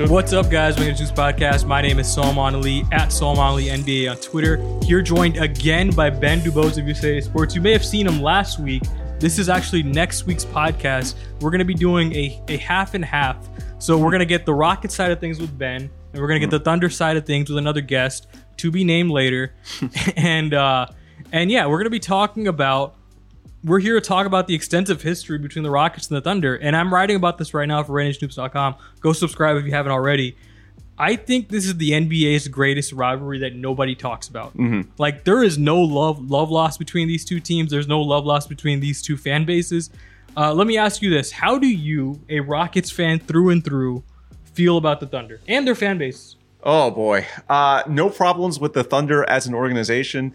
Understood. What's up, guys? Winged Juice Podcast. My name is Salman Ali at Salman Ali NBA on Twitter. Here joined again by Ben Dubose of USA Sports. You may have seen him last week. This is actually next week's podcast. We're going to be doing a, a half and half. So we're going to get the Rocket side of things with Ben, and we're going to get the Thunder side of things with another guest to be named later. and uh, and yeah, we're going to be talking about we're here to talk about the extensive history between the Rockets and the Thunder, and I'm writing about this right now for RedNationHoops.com. Go subscribe if you haven't already. I think this is the NBA's greatest rivalry that nobody talks about. Like there is no love love loss between these two teams. There's no love loss between these two fan bases. Uh, let me ask you this: How do you, a Rockets fan through and through, feel about the Thunder and their fan base? Oh boy, uh, no problems with the Thunder as an organization.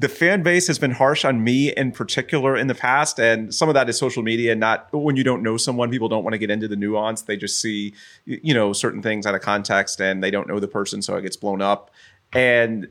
The fan base has been harsh on me in particular in the past, and some of that is social media. And Not when you don't know someone, people don't want to get into the nuance. They just see, you know, certain things out of context, and they don't know the person, so it gets blown up. And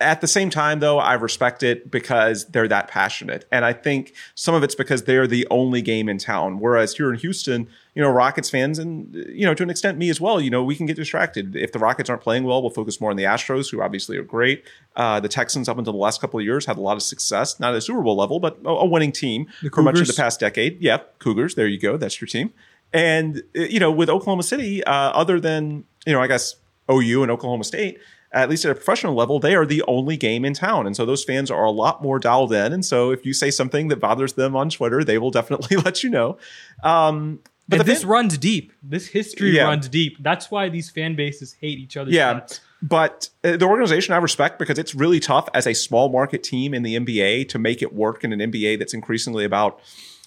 at the same time, though, I respect it because they're that passionate. And I think some of it's because they're the only game in town. Whereas here in Houston, you know, Rockets fans and, you know, to an extent, me as well, you know, we can get distracted. If the Rockets aren't playing well, we'll focus more on the Astros, who obviously are great. Uh, the Texans, up until the last couple of years, had a lot of success, not at a Super Bowl level, but a, a winning team The for much of the past decade. Yeah, Cougars, there you go. That's your team. And, you know, with Oklahoma City, uh, other than, you know, I guess OU and Oklahoma State, at least at a professional level, they are the only game in town. And so those fans are a lot more dialed in. And so if you say something that bothers them on Twitter, they will definitely let you know. Um, but this runs deep. This history Yeah. runs deep. That's why these fan bases hate each other. yeah. But uh, the organization I respect because it's really tough as a small market team in the NBA to make it work in an NBA that's increasingly about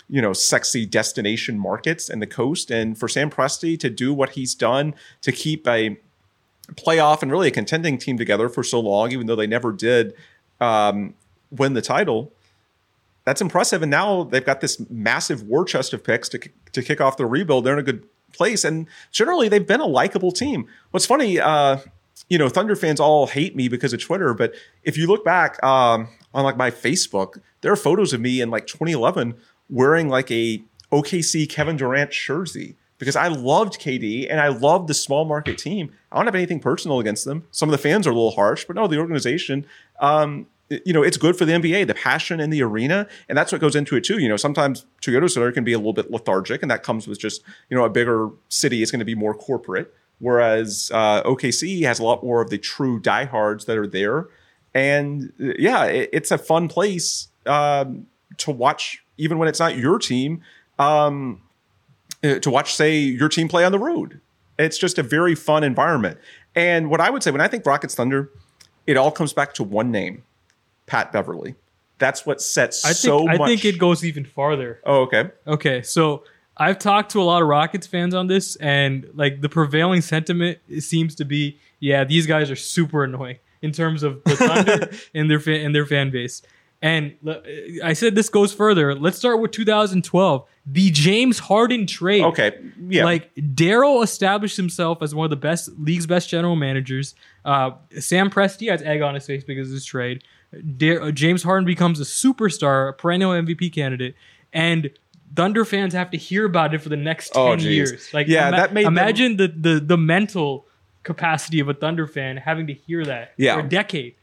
you know sexy destination markets and the coast and for Sam Presti to do what he's done to keep a playoff and really a contending team together for so long even though they never did um, win the title that's impressive. And now they've got this massive war chest of picks to, to kick off the rebuild. They're in a good place. And generally they've been a likable team. What's funny uh, you know thunder fans all hate me because of twitter but if you look back um, on like my facebook there are photos of me in like 2011 wearing like a okc kevin durant jersey because i loved kd and i loved the small market team i don't have anything personal against them some of the fans are a little harsh but no the organization um, you know, it's good for the NBA, the passion in the arena, and that's what goes into it too. You know, sometimes Toyota Center can be a little bit lethargic, and that comes with just you know a bigger city is going to be more corporate, whereas uh, OKC has a lot more of the true diehards that are there, and uh, yeah, it, it's a fun place um, to watch, even when it's not your team. Um, Uh, to watch, say, your team play on the road. It's just a very fun environment. And what I would say when I think Rockets Thunder, it all comes back to one name, Pat Beverley. That's what sets I think so I think it goes even farther. oh, okay. Okay, so I've talked to a lot of Rockets fans on this, and like the prevailing sentiment seems to be, yeah, these guys are super annoying in terms of the Thunder and their fan and their fan base. And I said this goes further. Let's start with 2012, the James Harden trade. Okay. Yeah. Like Daryl established himself as one of the best league's best general managers. Uh, Sam Presti has egg on his face because of this trade. Dar- uh, James Harden becomes a superstar, a perennial MVP candidate, and Thunder fans have to hear about it for the next ten Oh, years. Like, Yeah, that made them- imagine the, the the mental capacity of a Thunder fan having to hear that Yeah. for a decade.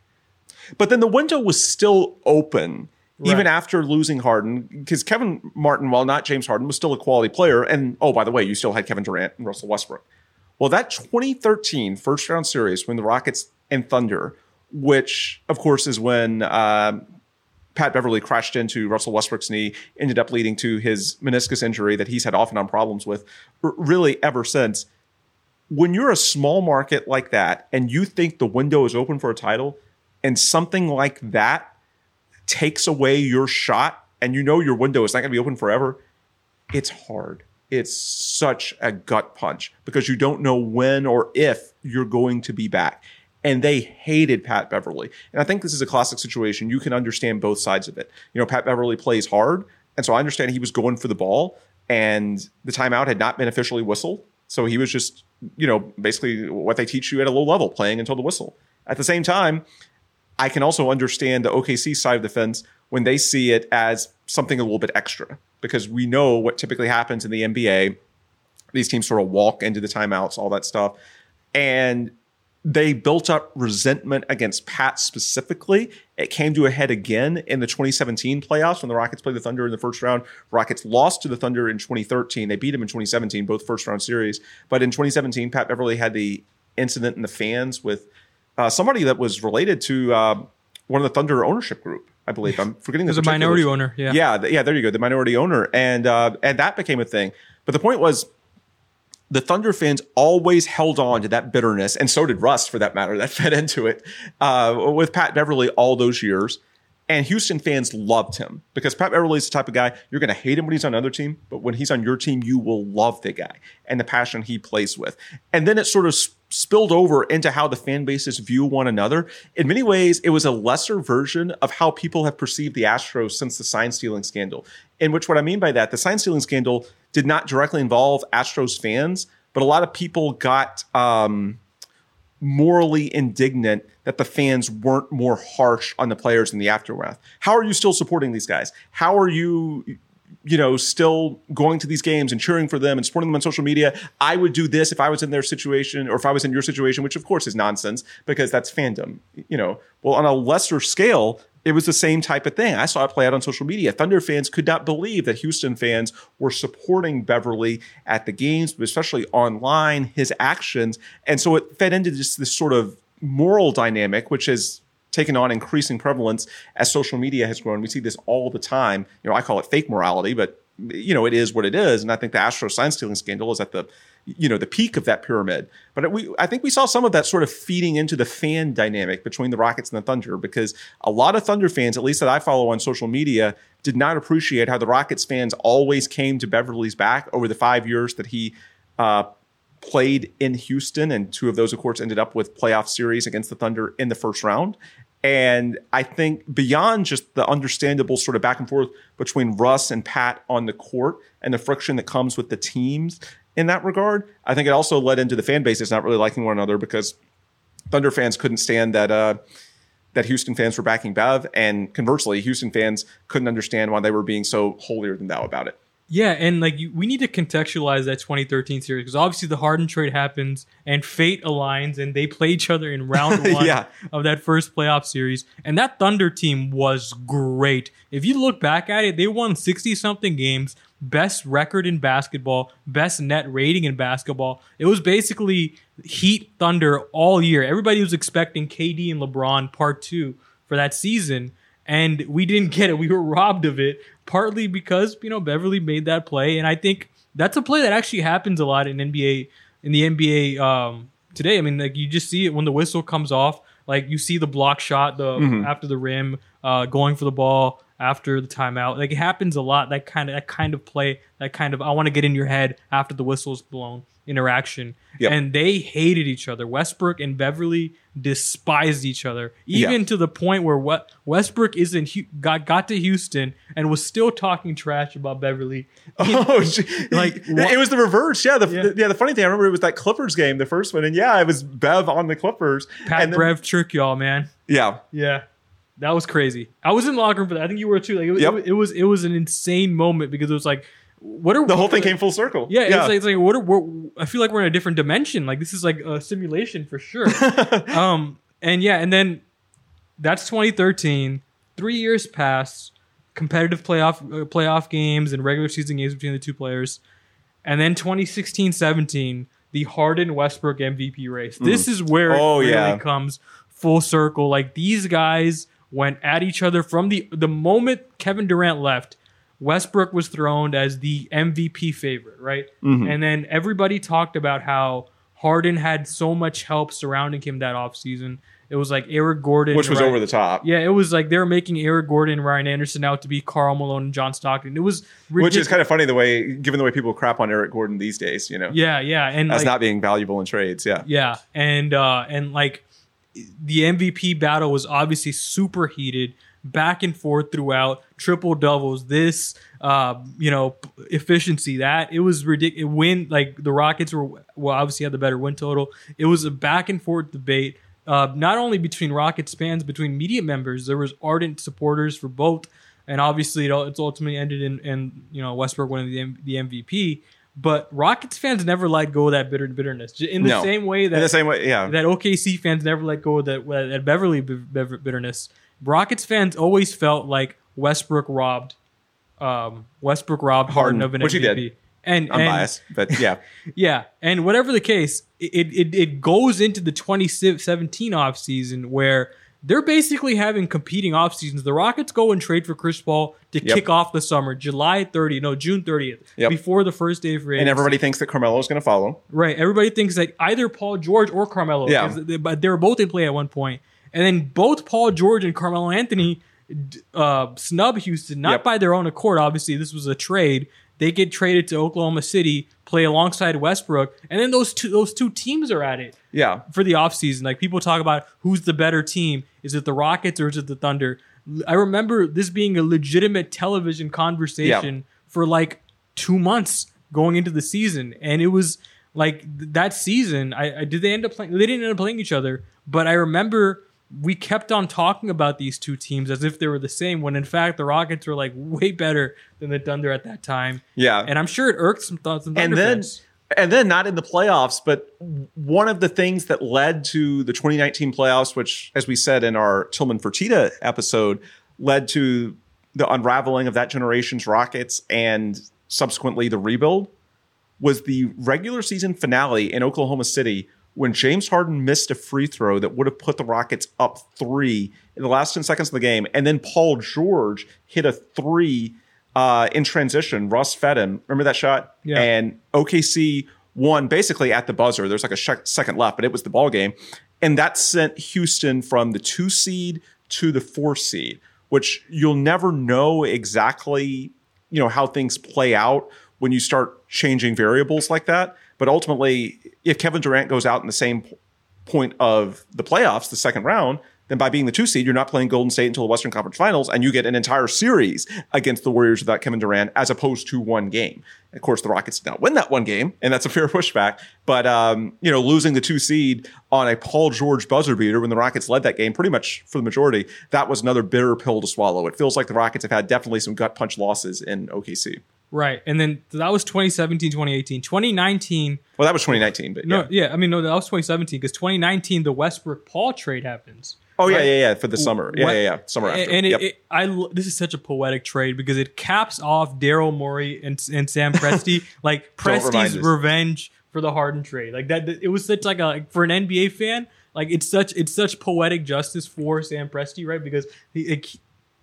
But then the window was still open even after losing Harden because Kevin Martin, while not James Harden, was still a quality player. And oh, by the way, you still had Kevin Durant and Russell Westbrook. Well, that 2013 first round series when the Rockets and Thunder, which of course is when um, Pat Beverley crashed into Russell Westbrook's knee, ended up leading to his meniscus injury that he's had off and on problems with really ever since. When you're a small market like that and you think the window is open for a title, and something like that takes away your shot, and you know your window is not going to be open forever, it's hard. It's such a gut punch because you don't know when or if you're going to be back. And they hated Pat Beverley. And I think this is a classic situation. You can understand both sides of it. You know, Pat Beverley plays hard. And so I understand he was going for the ball and the timeout had not been officially whistled. So he was just, you know, basically what they teach you at a low level, playing until the whistle. At the same time, I can also understand the OKC side of the fence when they see it as something a little bit extra because we know what typically happens in the NBA these teams sort of walk into the timeouts, all that stuff. And they built up resentment against Pat specifically. It came to a head again in the 2017 playoffs when the Rockets played the Thunder in the first round. Rockets lost to the Thunder in 2013. They beat them in 2017, both first round series. But in 2017, Pat Beverley had the incident in the fans with uh, somebody that was related to uh, one of the Thunder ownership group. I believe I'm forgetting. There's a minority owner. Yeah, yeah, th- yeah. There you go, the minority owner, and uh, and that became a thing. But the point was, the Thunder fans always held on to that bitterness, and so did Russ, for that matter. That fed into it uh, with Pat Beverley all those years. And Houston fans loved him because Pat Beverley is the type of guy you're going to hate him when he's on another team, but when he's on your team, you will love the guy and the passion he plays with. And then it sort of spilled over into how the fan bases view one another. In many ways, it was a lesser version of how people have perceived the Astros since the sign stealing scandal. In which, what I mean by that, the sign stealing scandal did not directly involve Astros fans, but a lot of people got. Um, morally indignant that the fans weren't more harsh on the players in the aftermath. How are you still supporting these guys? How are you you know still going to these games and cheering for them and supporting them on social media? I would do this if I was in their situation or if I was in your situation, which of course is nonsense because that's fandom, you know. Well, on a lesser scale, it was the same type of thing. I saw it play out on social media. Thunder fans could not believe that Houston fans were supporting Beverley at the games, but especially online, his actions. And so it fed into just this sort of moral dynamic, which has taken on increasing prevalence as social media has grown. We see this all the time. You know, I call it fake morality, but you know, it is what it is. And I think the Astro sign stealing scandal is at the you know the peak of that pyramid. But we, I think we saw some of that sort of feeding into the fan dynamic between the Rockets and the Thunder because a lot of Thunder fans, at least that I follow on social media, did not appreciate how the Rockets fans always came to Beverley's back over the five years that he uh, played in Houston, and two of those, of course, ended up with playoff series against the Thunder in the first round. And I think beyond just the understandable sort of back and forth between Russ and Pat on the court and the friction that comes with the teams in that regard. I think it also led into the fan bases not really liking one another because Thunder fans couldn't stand that uh, that Houston fans were backing Bev, and conversely, Houston fans couldn't understand why they were being so holier than thou about it. Yeah, and like you, we need to contextualize that 2013 series because obviously the Harden trade happens and fate aligns and they play each other in round one Yeah. of that first playoff series. And that Thunder team was great. If you look back at it, they won 60 something games, best record in basketball, best net rating in basketball. It was basically Heat Thunder all year. Everybody was expecting KD and LeBron part two for that season and we didn't get it. We were robbed of it, partly because you know Beverley made that play, and I think that's a play that actually happens a lot in NBA in the NBA um, today. I mean, like you just see it when the whistle comes off, like you see the block shot, the after the rim, uh, going for the ball after the timeout. Like it happens a lot. That kind of that kind of play, that kind of I want to get in your head after the whistle's blown interaction. Yep. And they hated each other. Westbrook and Beverley despised each other, even Yeah. to the point where what Westbrook is in Hu- got got to Houston and was still talking trash about Beverley. Oh. Like, it, what- it was the reverse. Yeah, the, Yeah. the- yeah. The funny thing, I remember it was that Clippers game, the first one, and yeah, it was Bev on the Clippers. Pat and then- Brev trick y'all, man. Yeah, Yeah. That was crazy. I was in the locker room for that. I think you were too. Like it, Yep. it, it was it was an insane moment because it was like, what are the whole thing came full circle. Yeah, It's, like, it's like what are I feel like we're in a different dimension. Like this is like a simulation for sure. um, and yeah, and then that's 2013. Three years pass, competitive playoff uh, playoff games and regular season games between the two players, and then 2016-17, the Harden Westbrook MVP race. This is where Oh, it really yeah. comes full circle. Like these guys went at each other from the the moment Kevin Durant left. Westbrook was thrown as the MVP favorite, right? Mm-hmm. And then everybody talked about how Harden had so much help surrounding him that offseason. It was like Eric Gordon, which was Ryan- over the top. Yeah, it was like they were making Eric Gordon and Ryan Anderson out to be Karl Malone and John Stockton. It was Which is kind of funny the way, given the way people crap on Eric Gordon these days, you know, yeah, yeah, and as like, not being valuable in trades. Yeah. Yeah, and uh, and like the MVP battle was obviously super heated, back and forth throughout, triple doubles. This, uh, you know, efficiency that it was ridiculous. Win like the Rockets were well, obviously had the better win total. It was a back and forth debate. Uh, not only between Rockets fans, between media members, there was ardent supporters for both, and obviously it, it's ultimately ended in, in you know Westbrook winning the, M- the MVP. but Rockets fans never let go of that bitter bitterness. In the No. same way that In the same way, yeah. that OKC fans never let go of that that Beverley bitterness. Rockets fans always felt like Westbrook robbed, um, Westbrook robbed Harden, Harden, of an which he did. And I'm and, biased, but yeah. yeah, and whatever the case, it it, it goes into the 2017 offseason where they're basically having competing off seasons. The Rockets go and trade for Chris Paul to Yep. kick off the summer, July 30, no, June 30th, Yep. before the first day of free And everybody thinks that Carmelo is going to follow. Right. Everybody thinks that either Paul George or Carmelo. Yeah. they- But they were both in play at one point. And then both Paul George and Carmelo Anthony uh, snub Houston, not Yep. by their own accord. Obviously, this was a trade. They get traded to Oklahoma City, play alongside Westbrook, and then those two those two teams are at it Yeah. for the offseason. Like people talk about who's the better team. Is it the Rockets or is it the Thunder? I remember this being a legitimate television conversation for like two months going into the season. And it was like th- that season, I, I did they end up playing they didn't end up playing each other, but I remember we kept on talking about these two teams as if they were the same when in fact the Rockets were like way better than the Thunder at that time. Yeah. And I'm sure it irked some thoughts and then fans. and then not in the playoffs but one of the things that led to the 2019 playoffs which as we said in our tilman fertitta episode led to the unraveling of that generation's rockets and subsequently the rebuild was the regular season finale in oklahoma city when james harden missed a free throw that would have put the rockets up three in the last 10 seconds of the game and then paul george hit a three uh, in transition russ fed him remember that shot Yeah. and OKC won basically at the buzzer. There's like a sh- second left, but it was the ball game, and that sent Houston from the two seed to the four seed, which you'll never know exactly, you know, how things play out when you start changing variables like that. But ultimately, if Kevin Durant goes out in the same point of the playoffs, the second round, then by being the two seed, you're not playing Golden State until the Western Conference Finals, and you get an entire series against the Warriors without Kevin Durant, as opposed to one game. Of course, the Rockets did not win that one game, and that's a fair pushback. But um, you know, losing the two seed on a Paul George buzzer beater when the Rockets led that game pretty much for the majority, that was another bitter pill to swallow. It feels like the Rockets have had definitely some gut punch losses in OKC. Right. And then that was 2017, 2018. 2019, Well, that was 2019, but no, yeah. yeah, I mean, no, that was 2017 because 2019, the Westbrook Paul trade happens. Oh yeah, Right. yeah, yeah, for the summer. Yeah, yeah, yeah, summer after. And it, Yep. it, I, this is such a poetic trade because it caps off Daryl Morey and, and Sam Presti, like Presti's revenge for the Harden trade. Like that, it was such like a like, for an NBA fan, like it's such it's such poetic justice for Sam Presti, right? Because he,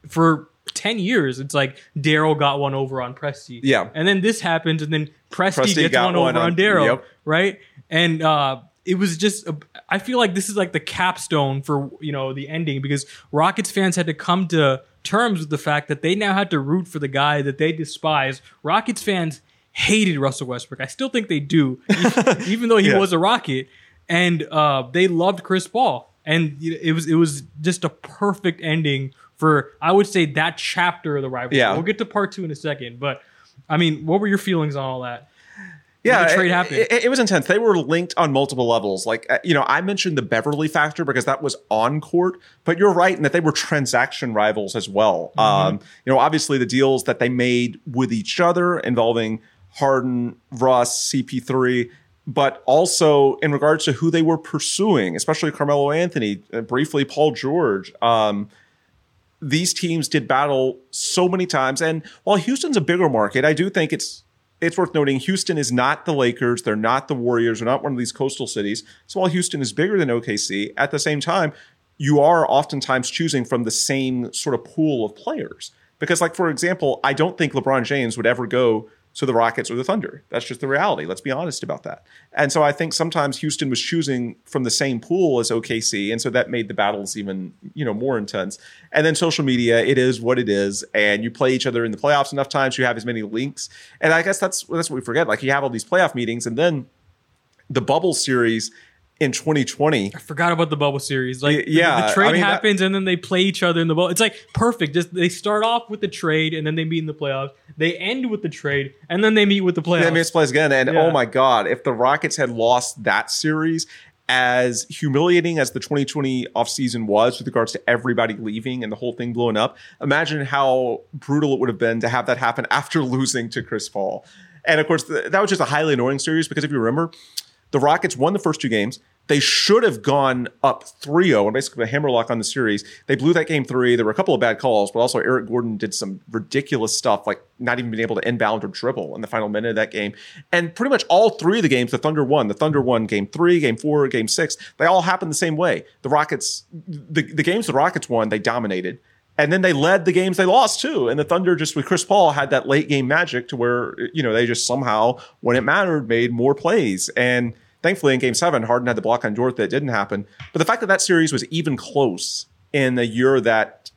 for 10 years, it's like Daryl got one over on Presti. Yeah. And then this happens, and then Presti, Presti gets one, one over on, on- Daryl. yep. Right. And uh, it was just, a, I feel like this is like the capstone for, you know, the ending because Rockets fans had to come to terms with the fact that they now had to root for the guy that they despise. Rockets fans hated Russell Westbrook. I still think they do, even, even though he Yeah. was a Rocket. And uh, they loved Chris Paul. And it was it was just a perfect ending for I would say that chapter of the rivalry. Yeah. We'll get to part two in a second, but I mean, what were your feelings on all that? yeah, the trade it, happened. It, it was intense. They were linked on multiple levels. Like uh, you know, I mentioned the Beverley factor because that was on court, but you're right in that they were transaction rivals as well. Um, you know, obviously the deals that they made with each other involving Harden, Russ, CP3. But also in regards to who they were pursuing, especially Carmelo Anthony, uh, briefly Paul George. Um, these teams did battle so many times. And while Houston's a bigger market, I do think it's it's worth noting Houston is not the Lakers, they're not the Warriors, they're not one of these coastal cities. So while Houston is bigger than OKC, at the same time, you are oftentimes choosing from the same sort of pool of players. Because, like for example, I don't think LeBron James would ever go to the Rockets or the Thunder. That's just the reality. Let's be honest about that. And so I think sometimes Houston was choosing from the same pool as OKC, and so that made the battles even you know more intense. And then social media, it is what it is, and you play each other in the playoffs enough times, you have as many links. And I guess that's that's what we forget. Like you have all these playoff meetings, and then the bubble series in 2020 I forgot about the bubble series. Like, yeah, the, I trade mean, that- happens and then they play each other in the bubble. It's like perfect. Just they start off with the trade and then they meet in the playoffs. They end with the trade and then they meet with the playoffs. They missed plays again. And oh Yeah. oh my God, if the Rockets had lost that series, as humiliating as the 2020 offseason was with regards to everybody leaving and the whole thing blowing up, imagine how brutal it would have been to have that happen after losing to Chris Paul. And of course, th- that was just a highly annoying series because if you remember, the Rockets won the first two games. They should have gone up 3 0 and basically a hammerlock on the series. They blew that game three. There were a couple of bad calls, but also Eric Gordon did some ridiculous stuff, like not even being able to inbound or dribble in the final minute of that game. And pretty much all three of the games the Thunder won. The Thunder won game three, game four, game six. They all happened the same way. The Rockets, the, the games the Rockets won, they dominated. And then they led the games they lost too. And the Thunder just with Chris Paul had that late game magic to where, you know, they just somehow, when it mattered, made more plays. And thankfully in game seven, Harden had the block on Dort that didn't happen. But the fact that that series was even close in the year that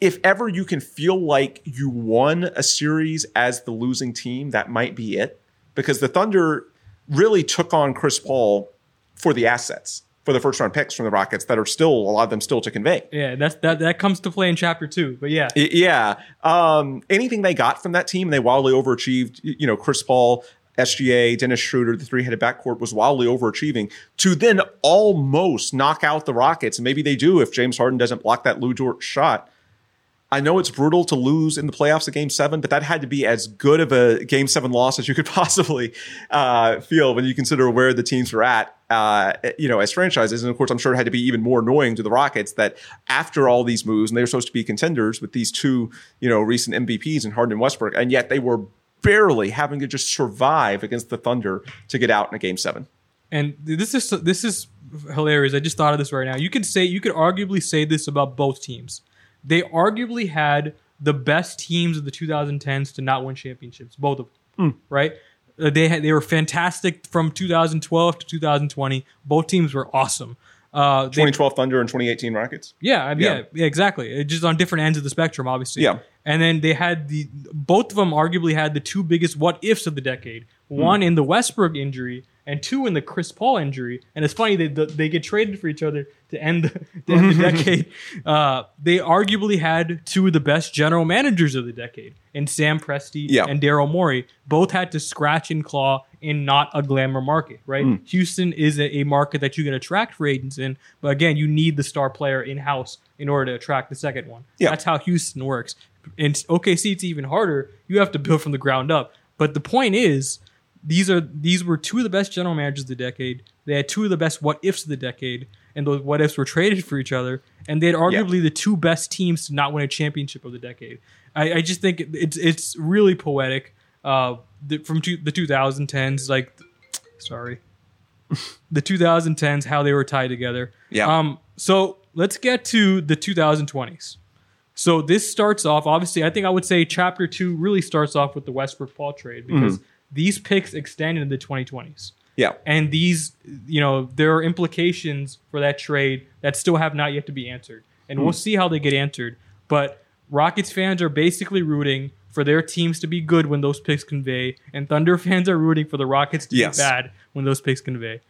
if ever you can feel like you won a series as the losing team, that might be it. Because the Thunder really took on Chris Paul for the assets for the first round picks from the Rockets that are still a lot of them still to convey. Yeah, that's that that comes to play in chapter two. But yeah, yeah. Um, anything they got from that team, they wildly overachieved. You know, Chris Paul, SGA, Dennis Schroeder, the three-headed backcourt was wildly overachieving to then almost knock out the Rockets. And maybe they do if James Harden doesn't block that Lu Dort shot. I know it's brutal to lose in the playoffs at game seven, but that had to be as good of a game seven loss as you could possibly uh, feel when you consider where the teams were at, uh, you know, as franchises. And of course, I'm sure it had to be even more annoying to the Rockets that after all these moves, and they were supposed to be contenders with these two, you know, recent MVPs in Harden and Westbrook, and yet they were barely having to just survive against the Thunder to get out in a game seven. And this is this is hilarious. I just thought of this right now. You could say you could arguably say this about both teams they arguably had the best teams of the 2010s to not win championships, both of them, mm. right? Uh, they had they were fantastic from 2012 to 2020. Both teams were awesome. Uh, 2012 Thunder and 2018 Rockets. Yeah, yeah, yeah, exactly. Just on different ends of the spectrum, obviously. Yeah. And then they had the both of them arguably had the two biggest what ifs of the decade. Hmm. One mm. in the Westbrook injury, and two in the Chris Paul injury. And it's funny they they get traded for each other to end the, to end the decade. Uh, they arguably had two of the best general managers of the decade and Sam Presti yeah. and Daryl Morey. Both had to scratch and claw in not a glamour market, right? Mm. Houston is a, a, market that you can attract free agents in, but again, you need the star player in house in order to attract the second one. Yeah. That's how Houston works. In OKC, it's even harder. You have to build from the ground up. But the point is these are these were two of the best general managers of the decade. They had two of the best what ifs of the decade, and those what ifs were traded for each other. And they had arguably yeah. the two best teams to not win a championship of the decade. I, I just think it's it's really poetic. Uh, the, from two, the 2010s, like, sorry, the 2010s, how they were tied together. Yeah. Um. So let's get to the 2020s. So this starts off. Obviously, I think I would say chapter two really starts off with the Westbrook Paul trade because. Mm-hmm these picks extend into the 2020s. Yeah. And these, you know, there are implications for that trade that still have not yet to be answered. And mm. we'll hmm. see how they get answered. But Rockets fans are basically rooting for their teams to be good when those picks convey, and Thunder fans are rooting for the Rockets to yes. be bad when those picks convey.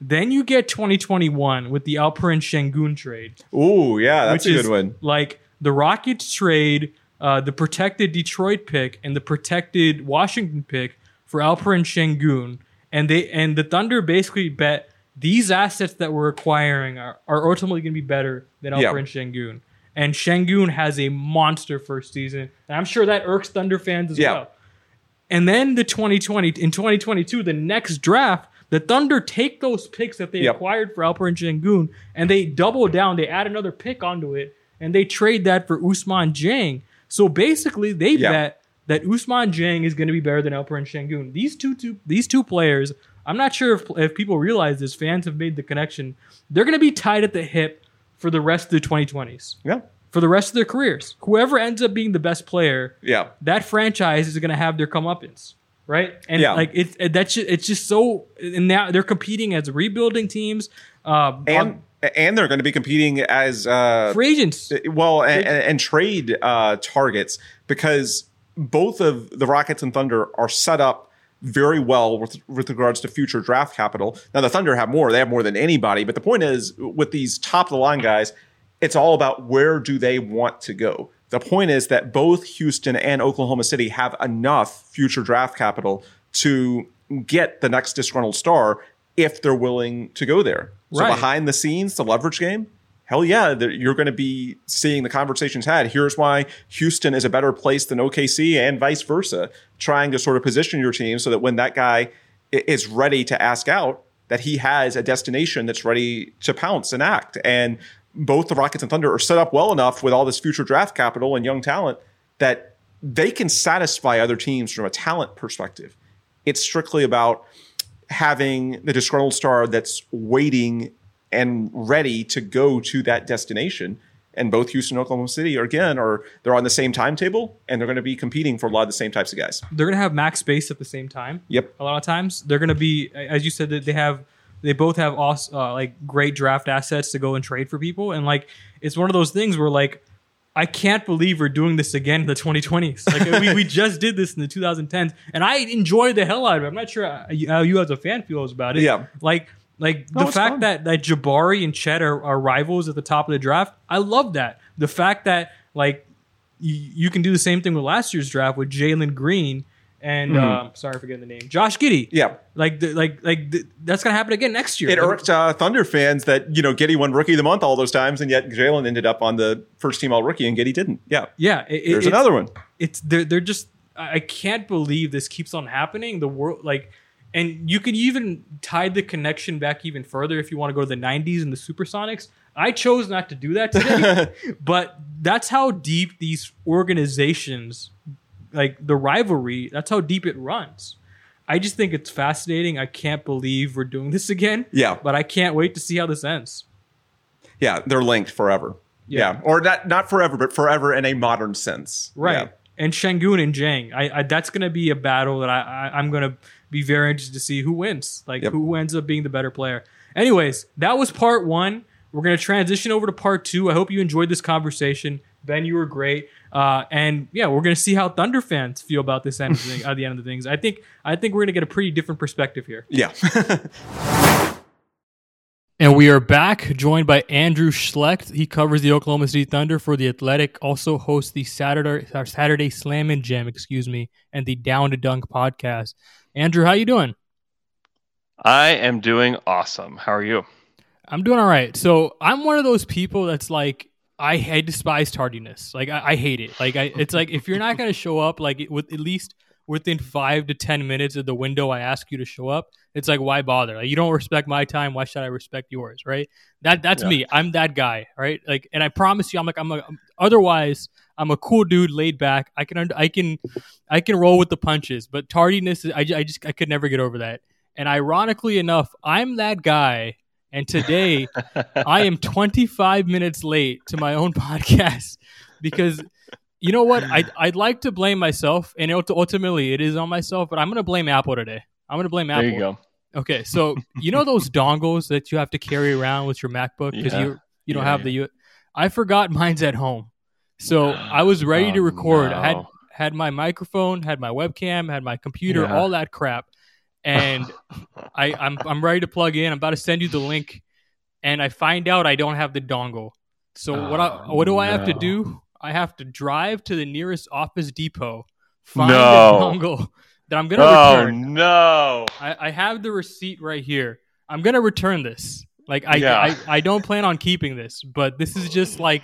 Then you get 2021 with the Alperen Sengun trade. Ooh, yeah, that's a good one. Like the Rockets trade uh, the protected Detroit pick and the protected Washington pick for Alperen Sengun, and they and the Thunder basically bet these assets that we're acquiring are, are ultimately going to be better than Alper yeah. Sengun. And Sengun has a monster first season, and I'm sure that irks Thunder fans as yeah. well. And then the 2020 in 2022, the next draft, the Thunder take those picks that they yep. acquired for Alperen Sengun and they double down. They add another pick onto it, and they trade that for Ousmane Dieng. So basically, they yep. bet that Ousmane Dieng is going to be better than Alperen Sengun. These two, two, these two players, I'm not sure if, if people realize this. Fans have made the connection. They're going to be tied at the hip for the rest of the 2020s. Yeah. For the rest of their careers, whoever ends up being the best player, yeah, that franchise is going to have their comeuppance, right? And yeah. like it's that's just, it's just so. And now they're competing as rebuilding teams, uh, and on, and they're going to be competing as uh, free agents. Well, and, and, trade uh, targets because both of the Rockets and Thunder are set up very well with, with regards to future draft capital. Now the Thunder have more; they have more than anybody. But the point is, with these top of the line guys, it's all about where do they want to go. The point is that both Houston and Oklahoma City have enough future draft capital to get the next disgruntled star if they're willing to go there. So right. behind the scenes, the leverage game, hell yeah, you're going to be seeing the conversations had. Here's why Houston is a better place than OKC and vice versa, trying to sort of position your team so that when that guy is ready to ask out, that he has a destination that's ready to pounce and act. And both the Rockets and Thunder are set up well enough with all this future draft capital and young talent that they can satisfy other teams from a talent perspective. It's strictly about having the disgruntled star that's waiting and ready to go to that destination. And both Houston and Oklahoma City, are, again, are they're on the same timetable and they're going to be competing for a lot of the same types of guys. They're going to have max space at the same time. Yep. A lot of times they're going to be, as you said, that they have they both have awesome, uh, like great draft assets to go and trade for people, and like it's one of those things where like I can't believe we're doing this again in the 2020s. Like we, we just did this in the 2010s, and I enjoyed the hell out of it. I'm not sure how you as a fan feels about it. Yeah, like like no, the fact fun. that that Jabari and Chet are, are, rivals at the top of the draft, I love that. The fact that like you, you can do the same thing with last year's draft with Jalen Green and mm-hmm. uh, sorry for getting the name, Josh Giddey. Yeah, like the, like like the, that's gonna happen again next year. It irked uh, Thunder fans that you know Giddey won Rookie of the Month all those times, and yet Jalen ended up on the first team All Rookie, and Giddey didn't. Yeah, yeah. It, There's another one. It's they're they're just I can't believe this keeps on happening. The world like and you could even tie the connection back even further if you want to go to the 90s and the Supersonics. I chose not to do that today, but that's how deep these organizations, like the rivalry, that's how deep it runs. I just think it's fascinating. I can't believe we're doing this again. Yeah. But I can't wait to see how this ends. Yeah, they're linked forever. Yeah. yeah. Or not not forever, but forever in a modern sense. Right. Yeah. And Sengun and Dieng. I, I that's gonna be a battle that I, I I'm gonna be very interested to see who wins, like yep. who ends up being the better player. Anyways, that was part one. We're going to transition over to part two. I hope you enjoyed this conversation. Ben, you were great. Uh, and yeah, we're going to see how Thunder fans feel about this end thing, at the end of the things. I think I think we're going to get a pretty different perspective here. Yeah. and we are back, joined by Andrew Schlecht. He covers the Oklahoma City Thunder for the Athletic. Also hosts the Saturday Saturday Slam and Jam, excuse me, and the Down to Dunk podcast. Andrew, how you doing? I am doing awesome. How are you? I'm doing all right. So I'm one of those people that's like I, I despise tardiness. Like I, I hate it. Like I, it's like if you're not going to show up, like with at least within five to ten minutes of the window I ask you to show up, it's like why bother? Like you don't respect my time. Why should I respect yours? Right? That that's yeah. me. I'm that guy. Right? Like, and I promise you, I'm like I'm. A, otherwise, I'm a cool dude, laid back. I can I can I can roll with the punches, but tardiness, is, I, I just I could never get over that. And ironically enough, I'm that guy. And today, I am 25 minutes late to my own podcast because you know what? I I'd like to blame myself, and ultimately it is on myself. But I'm going to blame Apple today. I'm going to blame Apple. There you go. Okay, so you know those dongles that you have to carry around with your MacBook because yeah. you you don't yeah, have yeah. the. I forgot mine's at home. So I was ready oh, to record. No. I had had my microphone, had my webcam, had my computer, yeah. all that crap. And I, I'm I'm ready to plug in. I'm about to send you the link, and I find out I don't have the dongle. So oh, what I, what do no. I have to do? I have to drive to the nearest Office Depot, find no. the dongle that I'm gonna oh, return. no! I, I have the receipt right here. I'm gonna return this. Like I, yeah. I I don't plan on keeping this, but this is just like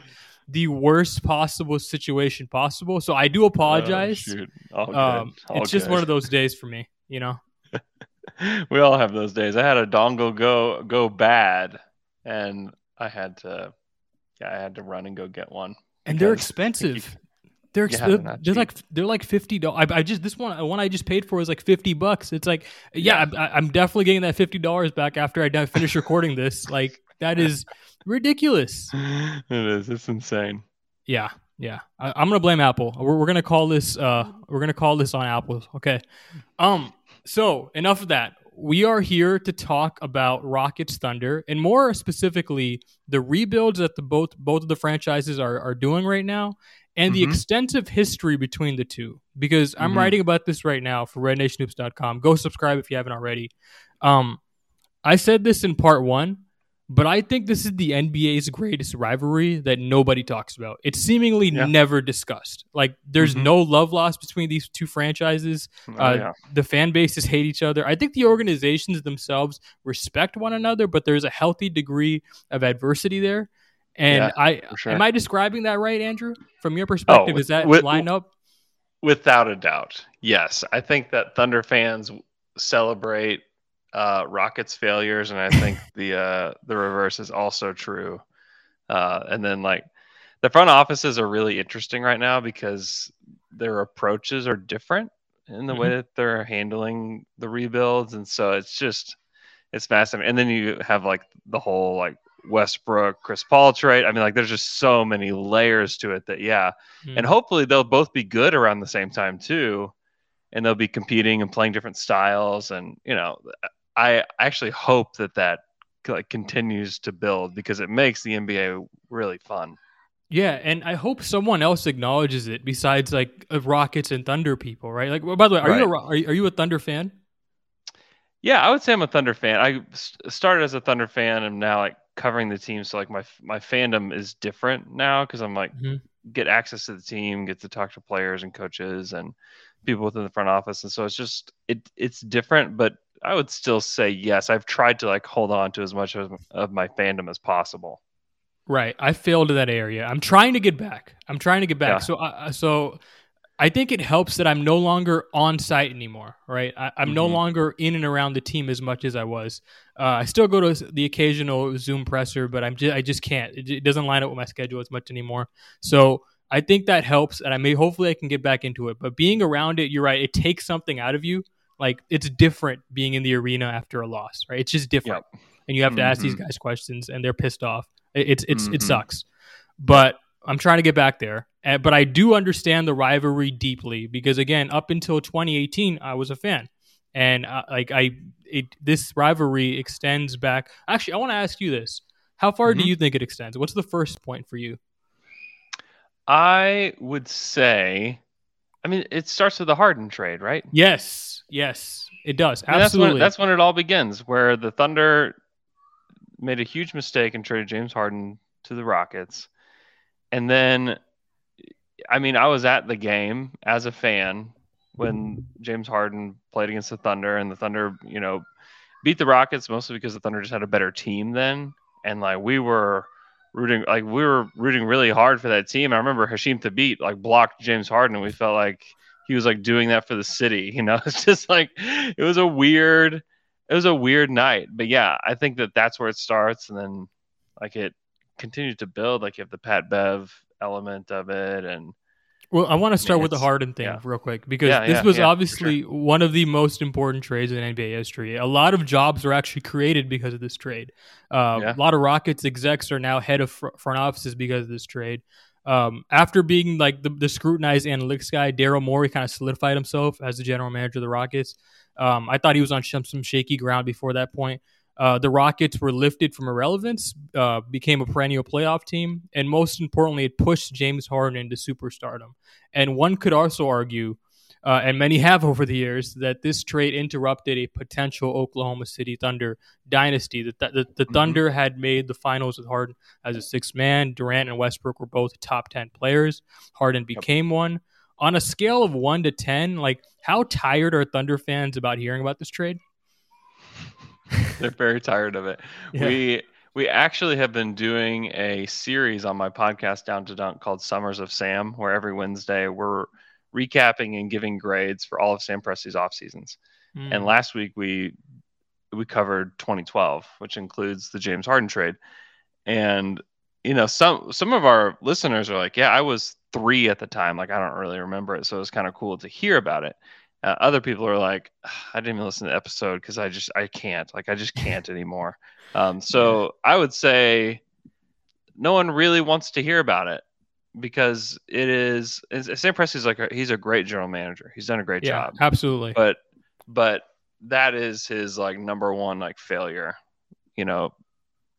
the worst possible situation possible. So I do apologize. Oh, um, it's just one of those days for me, you know. we all have those days. I had a dongle go go bad, and I had to, yeah, I had to run and go get one. And they're expensive. They're, exp- yeah, they're, they're like they're like fifty dollars. I, I, just this one one I just paid for was like fifty bucks. It's like yeah, yeah. I, am definitely getting that fifty dollars back after I finish recording this. Like that is ridiculous. it is. It's insane. Yeah, yeah. I, am gonna blame Apple. We're, we're gonna call this. Uh, we're gonna call this on Apple. Okay. Um. So enough of that. We are here to talk about Rockets Thunder, and more specifically, the rebuilds that the both both of the franchises are are doing right now, and mm-hmm. the extensive history between the two. Because I'm mm-hmm. writing about this right now for RedNationHoops.com. Go subscribe if you haven't already. Um, I said this in part one but I think this is the NBA's greatest rivalry that nobody talks about. It's seemingly yeah. never discussed. Like there's mm-hmm. no love lost between these two franchises. Oh, uh, yeah. The fan bases hate each other. I think the organizations themselves respect one another, but there's a healthy degree of adversity there. And Yeah, I sure. am I describing that right, Andrew? From your perspective, is that with- line up? Without a doubt, yes. I think that Thunder fans celebrate uh, Rockets' failures, and I think the uh, the reverse is also true. Uh, and then like the front offices are really interesting right now because their approaches are different in the way that they're handling the rebuilds, and so it's just it's fascinating. And then you have like the whole like Westbrook, Chris Paul trade. I mean, like there's just so many layers to it that yeah, and Mhm. hopefully they'll both be good around the same time too and they'll be competing and playing different styles and you know i actually hope that that like continues to build because it makes the nba really fun Yeah, and I hope someone else acknowledges it besides like uh, Rockets and Thunder people, right? Like, well, by the way, are you a, are you, are you a Thunder fan? yeah i would say i'm a thunder fan I started as a thunder fan and now like covering the team so like my my fandom is different now because i'm like Mhm. get access to the team get to talk to players and coaches and people within the front office and so it's just it it's different but i would still say yes i've tried to like hold on to as much of, of my fandom as possible Right. I failed in that area. I'm trying to get back. I'm trying to get back. Yeah. So, uh, so I think it helps that I'm no longer on site anymore. Right. I, I'm no Mhm. longer in and around the team as much as I was. Uh, I still go to the occasional Zoom presser, but I'm just, I just can't. It, it doesn't line up with my schedule as much anymore. So I think that helps, and I may hopefully I can get back into it. But being around it, you're right. It takes something out of you. Like it's different being in the arena after a loss, right? It's just different, and you have to ask these Mhm. guys questions, and they're pissed off. It, it's it's it Mhm. sucks, but I'm trying to get back there. Uh, but I do understand the rivalry deeply because again, up until 2018, I was a fan, and uh, like I, it this rivalry extends back. Actually, I want to ask you this: How far do Mhm. you think it extends? What's the first point for you? i would say i mean it starts with the harden trade right Yes, yes, it does. I mean, that's when Absolutely. that's when it all begins, where the Thunder made a huge mistake and traded James Harden to the Rockets, and then, I mean, I was at the game as a fan when James Harden played against the Thunder, and the Thunder, you know, beat the Rockets mostly because the Thunder just had a better team then, and like we were rooting, like we were rooting really hard for that team. I remember Hasheem Thabeet like blocked James Harden, and we felt like he was like doing that for the city. You know, it's just like it was a weird, it was a weird night. But yeah, I think that that's where it starts, and then like it continued to build. Like you have the Pat Bev element of it, and Well, I want to start with the Harden thing yeah. real quick because Yeah, this yeah, was obviously one of the most important trades in NBA history. A lot of jobs were actually created because of this trade. Uh. A lot of Rockets execs are now head of fr- front offices because of this trade. Um, after being like the, the scrutinized analytics guy, Daryl Morey kind of solidified himself as the general manager of the Rockets. Um, I thought he was on some, some shaky ground before that point. Uh, the Rockets were lifted from irrelevance, uh, became a perennial playoff team, and most importantly, it pushed James Harden into superstardom. And one could also argue, uh, and many have over the years, that this trade interrupted a potential Oklahoma City Thunder dynasty. The, the, the Mhm. Thunder had made the finals with Harden as a sixth man. Durant and Westbrook were both top 10 players. Harden became one. On a scale of one to 10, like how tired are Thunder fans about hearing about this trade? they're very tired of it. Yeah. We we actually have been doing a series on my podcast Down to Dunk called Summers of Sam, where every Wednesday we're recapping and giving grades for all of Sam Presti's off seasons. Mm. And last week we we covered 2012, which includes the James Harden trade. And you know, some some of our listeners are like, "Yeah, I was three at the time. Like, I don't really remember it, so it was kind of cool to hear about it." Uh, other people are like, "I didn't even listen to the episode because I just I can't. Like, I just can't anymore." Um, so I would say no one really wants to hear about it because it is. Sam Presti's like a, he's a great general manager. He's done a great yeah, job absolutely. but but that is his like number one like failure you know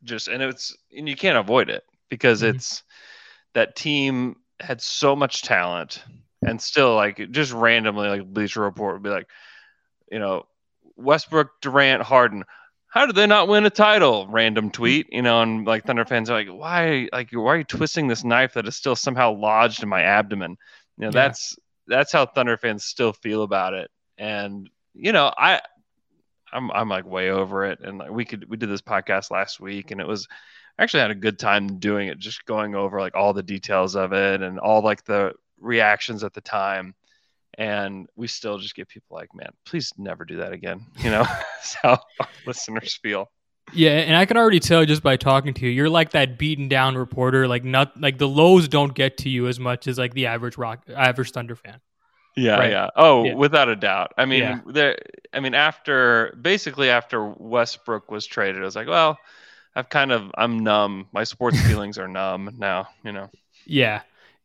just and it's and you can't avoid it because Mhm. it's that team had so much talent and still like just randomly like bleacher report would be like you know westbrook durant harden how did they not win a title random tweet you know and like thunder fans are like why like why are you twisting this knife that is still somehow lodged in my abdomen you know Yeah. that's that's how thunder fans still feel about it and you know i I'm I'm like way over it. And like we could we did this podcast last week, and it was I actually had a good time doing it, just going over like all the details of it and all like the reactions at the time. And we still just get people like, man, please never do that again. You know, that's how listeners feel. Yeah, and I can already tell just by talking to you, you're like that beaten down reporter. Like not like the lows don't get to you as much as like the average rock average Thunder fan. Yeah, Right. yeah. Oh, Yeah. without a doubt. I mean, Yeah. there. I mean, after basically after Westbrook was traded, I was like, well, I've kind of I'm numb. My sports feelings are numb now. You know. Yeah.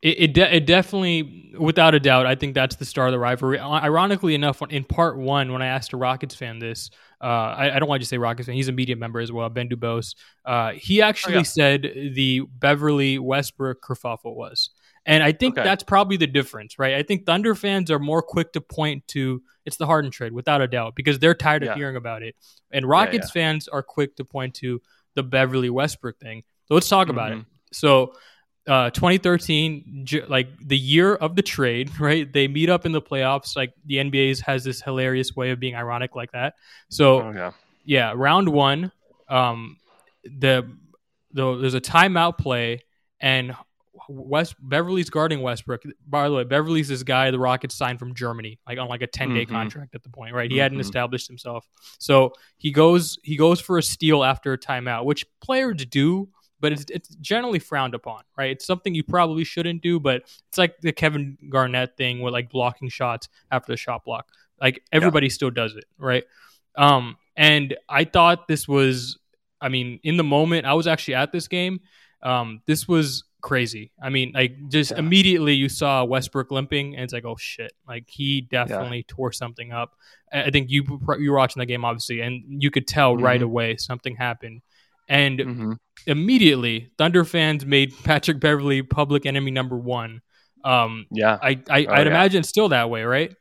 It it, de- it definitely, without a doubt, I think that's the start of the rivalry. Ironically enough, in part one, when I asked a Rockets fan this, uh, I, I don't want to just say Rockets fan. He's a media member as well, Ben Dubose. Uh, he actually yeah. said the Beverley Westbrook kerfuffle was, and I think Okay. that's probably the difference, right? I think Thunder fans are more quick to point to it's the Harden trade, without a doubt, because they're tired of Yeah. hearing about it, and Rockets fans are quick to point to the Beverley Westbrook thing. So let's talk about it. Mhm. So, uh, 2013, like the year of the trade, right? They meet up in the playoffs. Like the NBA's has this hilarious way of being ironic like that. So, Oh yeah. yeah, round one, um, the, the there's a timeout play, and West Beverley's guarding Westbrook. By the way, Beverley's this guy the Rockets signed from Germany, like on like a 10 day Mhm. contract at the point, right? He hadn't Mhm. established himself, so he goes he goes for a steal after a timeout, which players do. But it's, it's generally frowned upon, right? It's something you probably shouldn't do, but it's like the Kevin Garnett thing with like blocking shots after the shot block. Like everybody still does it, right? Um, and I thought this was, I mean, in the moment, I was actually at this game. Um, this was crazy. I mean, like just Yeah. immediately you saw Westbrook limping, and it's like, oh shit, like he definitely tore something up. I think you you were watching the game obviously, and you could tell right Mhm. away something happened. And hmm immediately, Thunder fans made Patrick Beverley public enemy number one. Um, Yeah. I, I Oh, I'd yeah. imagine still that way, right?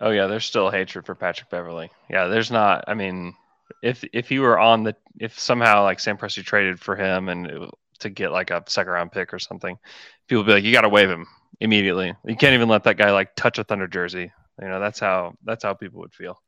Oh yeah. There's still hatred for Patrick Beverley. Yeah. There's not. I mean, if if he were on the if somehow like Sam Presti traded for him and it, to get like a second round pick or something, people would be like, you got to waive him immediately. You can't even let that guy like touch a Thunder jersey. You know, that's how that's how people would feel.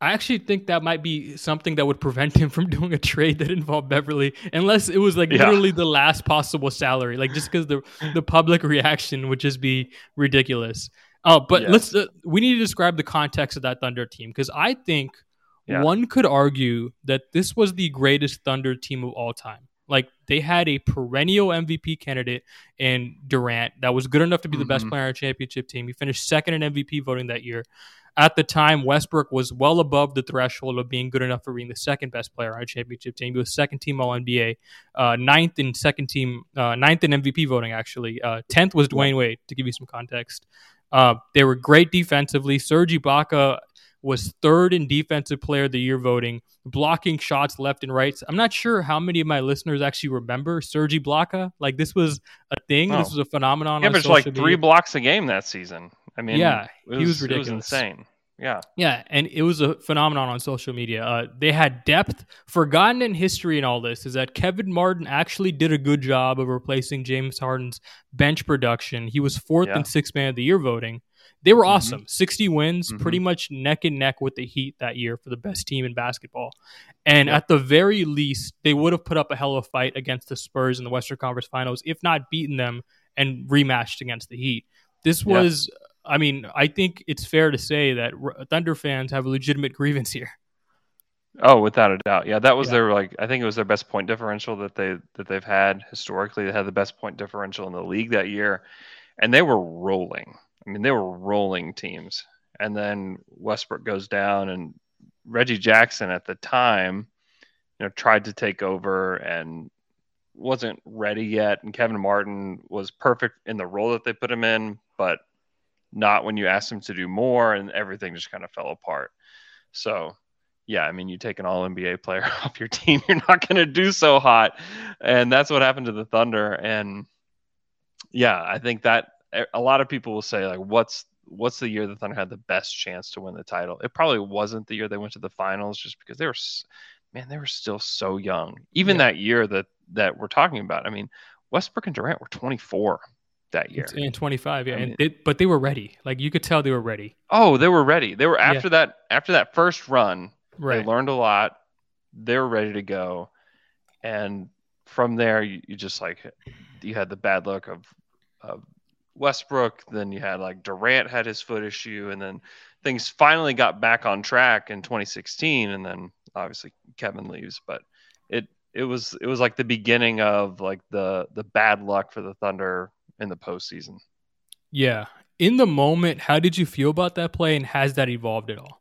I actually think that might be something that would prevent him from doing a trade that involved Beverley, unless it was like Yeah. literally the last possible salary, like just because the the public reaction would just be ridiculous. Oh, but Yes. let's uh, we need to describe the context of that Thunder team because I think Yeah. one could argue that this was the greatest Thunder team of all time. Like they had a perennial MVP candidate in Durant that was good enough to be the best Mhm. player on a championship team. He finished second in MVP voting that year. At the time, Westbrook was well above the threshold of being good enough for being the second best player on a championship team. He was second team All NBA, uh, ninth in second team, uh, ninth in MVP voting. Actually, uh, tenth was Dwyane Wade. To give you some context, uh, they were great defensively. Serge Ibaka was third in defensive player of the year voting, blocking shots left and right. I'm not sure how many of my listeners actually remember Serge Ibaka. Like this was a thing. This Oh. was a phenomenon. He on averaged like social three media. blocks a game that season. I mean, Yeah, it he was ridiculous. was insane. Yeah. Yeah, and it was a phenomenon on social media. Uh, they had depth. Forgotten in history in all this is that Kevin Martin actually did a good job of replacing James Harden's bench production. He was fourth Yeah. and sixth man of the year voting. They were Mhm. awesome. 60 wins, Mhm. pretty much neck and neck with the Heat that year for the best team in basketball. And Yeah. at the very least, they would have put up a hell of a fight against the Spurs in the Western Conference Finals, if not beaten them and rematched against the Heat. This Yeah. I mean, I think it's fair to say that Thunder fans have a legitimate grievance here. Oh, without a doubt. Yeah, that was Yeah. their like I think it was their best point differential that they that they've had historically. They had the best point differential in the league that year. And they were rolling. I mean, they were rolling teams. And then Westbrook goes down and Reggie Jackson at the time, you know, tried to take over and wasn't ready yet. And Kevin Martin was perfect in the role that they put him in, but not when you asked him to do more, and everything just kind of fell apart. So, yeah, I mean, you take an All NBA player off your team, you're not going to do so hot, and that's what happened to the Thunder. And yeah, I think that eh, a lot of people will say like, what's what's the year the Thunder had the best chance to win the title? It probably wasn't the year they went to the finals, just because they were, man, they were still so young. Even Yeah. that year that that we're talking about, I mean, Westbrook and Durant were 24 that year. In 25, yeah. I and mean- they, but they were ready. Like you could tell they were ready. Oh, they were ready. They were Yeah. after that after that first run. Right. They learned a lot. They were ready to go, and from there, you, you just like you had the bad luck of, of Westbrook. Then you had like Durant had his foot issue, and then things finally got back on track in 2016, and then obviously Kevin leaves. But it it was it was like the beginning of like the the bad luck for the Thunder in the postseason. Yeah. In the moment, how did you feel about that play, and has that evolved at all?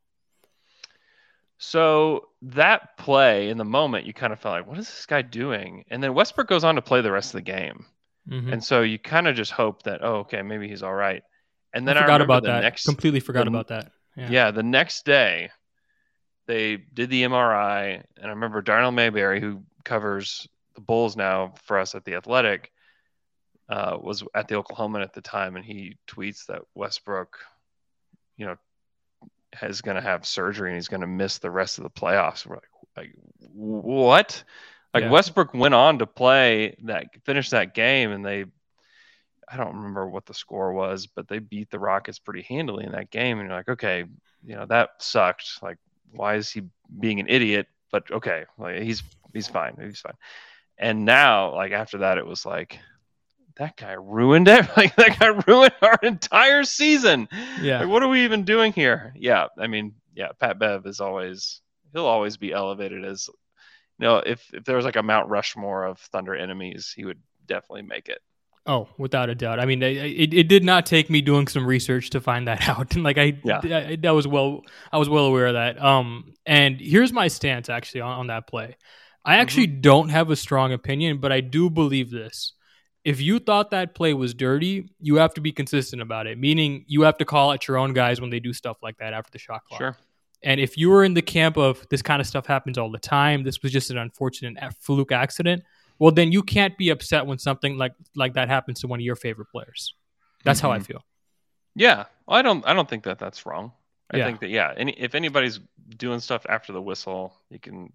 So that play in the moment, you kind of felt like, what is this guy doing? And then Westbrook goes on to play the rest of the game. Mhm. And so you kind of just hope that, oh, okay, maybe he's all right. And then I I, forgot remember about the that. next, Completely forgot the- about that. Yeah. yeah. the next day they did the MRI, and I remember Darnell Mayberry, who covers the Bulls now for us at the Athletic, uh, was at the Oklahoman at the time, and he tweets that Westbrook, you know, is going to have surgery and he's going to miss the rest of the playoffs. We're like, like what? Like Yeah. Westbrook went on to play that, finish that game, and they I don't remember what the score was, but they beat the Rockets pretty handily in that game. And you're like, okay, you know, that sucked. Like, why is he being an idiot? But okay, like he's he's fine. He's fine. And now, like after that, it was like that guy ruined it. Like that guy ruined our entire season. Yeah. Like, what are we even doing here? Yeah, I mean, yeah, Pat Bev is always he'll always be elevated as you know, if if there was like a Mount Rushmore of Thunder enemies, he would definitely make it. Oh, without a doubt. I mean, it, it, it did not take me doing some research to find that out. like I, Yeah. I, that was well, I was well aware of that. Um, and here's my stance actually on, on that play. I actually don't have a strong opinion, but I do believe this. If you thought that play was dirty, you have to be consistent about it. Meaning, you have to call out your own guys when they do stuff like that after the shot clock. Sure. And if you were in the camp of this kind of stuff happens all the time, this was just an unfortunate fluke accident, well, then you can't be upset when something like like that happens to one of your favorite players. That's how I Mhm. feel. Yeah, I don't I don't think that that's wrong. I Yeah. think that yeah, any if anybody's doing stuff after the whistle, you can.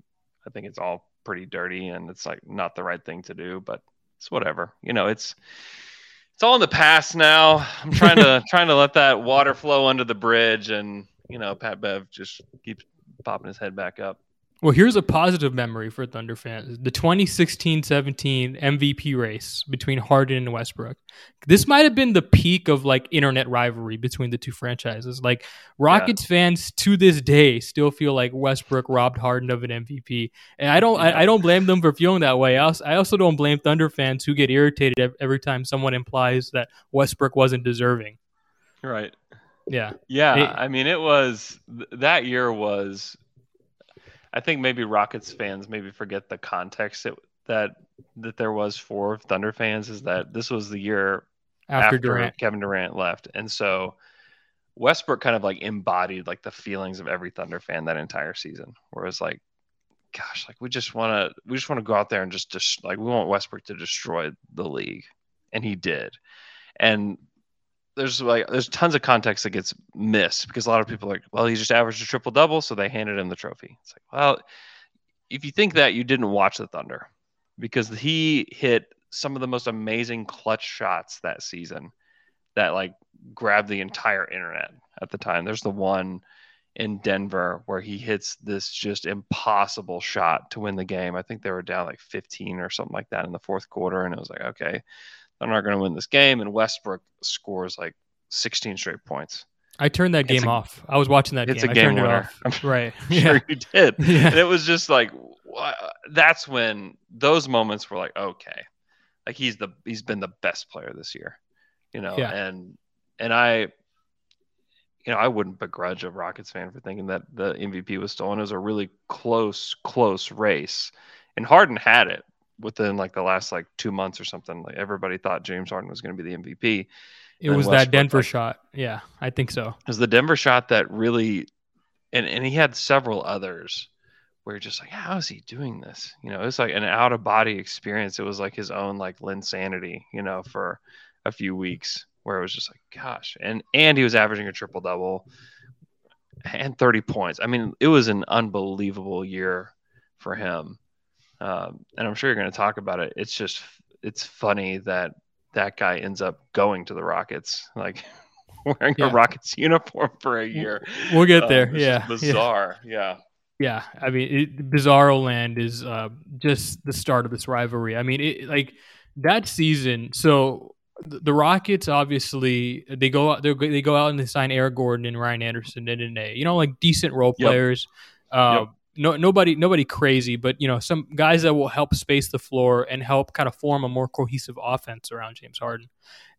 I think it's all pretty dirty and it's like not the right thing to do, but it's whatever. You know, it's it's all in the past now. I'm trying to trying to let that water flow under the bridge, and you know, Pat Bev just keeps popping his head back up. Well, here's a positive memory for Thunder fans: the 2016-17 MVP race between Harden and Westbrook. This might have been the peak of like internet rivalry between the two franchises. Like Rockets fans to this day still feel like Westbrook robbed Harden of an MVP, and I don't. I, I don't blame them for feeling that way. I also, I also don't blame Thunder fans who get irritated every time someone implies that Westbrook wasn't deserving. Right. Yeah, Yeah, It- I mean, it was that year was. I think maybe Rockets fans maybe forget the context that that that there was for Thunder fans is that this was the year after, Durant. Kevin Durant left, and so Westbrook kind of like embodied like the feelings of every Thunder fan that entire season, where it's like, gosh, like we just want to we just want to go out there and just, just like we want Westbrook to destroy the league, and he did, and there's like there's tons of context that gets missed because a lot of people are like, well, he just averaged a triple double, so they handed him the trophy. It's like, well, if you think that, you didn't watch the Thunder because he hit some of the most amazing clutch shots that season that like grabbed the entire internet at the time. There's the one in Denver where he hits this just impossible shot to win the game. I think they were down like 15 or something like that in the fourth quarter, and it was like, okay, I'm not going to win this game. And Westbrook scores like 16 straight points. I turned that It's game a- off. I was watching that it's game. a I game turned it winner. off. Right. I'm sure you did. Yeah. And it was just like, that's when those moments were like, okay, like he's the he's been the best player this year, you know. Yeah. And and I, you know, I wouldn't begrudge a Rockets fan for thinking that the MVP was stolen. It was a really close, close race, and Harden had it within like the last like two months or something. Like everybody thought James Harden was going to be the MVP. It was that Denver like- shot. Yeah, I think so. It was the Denver shot that really, and, and he had several others where you're just like, how is he doing this? You know, it's like an out of body experience. It was like his own like insanity. you know, for a few weeks where it was just like, gosh, and and he was averaging a triple double and 30 points. I mean, it was an unbelievable year for him, um, and I'm sure you're going to talk about it. It's just it's funny that that guy ends up going to the Rockets, like wearing Yeah. a Rockets uniform for a year. We'll get Um, there. yeah, just yeah. bizarre. Yeah. Yeah, I mean, it, Bizarro Land is uh, just the start of this rivalry. I mean, it, like that season. So the Rockets obviously they go out they go out and they sign Eric Gordon and Ryan Anderson and, an A. You know, like decent role players. Yep. Uh, yep. No, nobody, nobody crazy, but you know, some guys that will help space the floor and help kind of form a more cohesive offense around James Harden.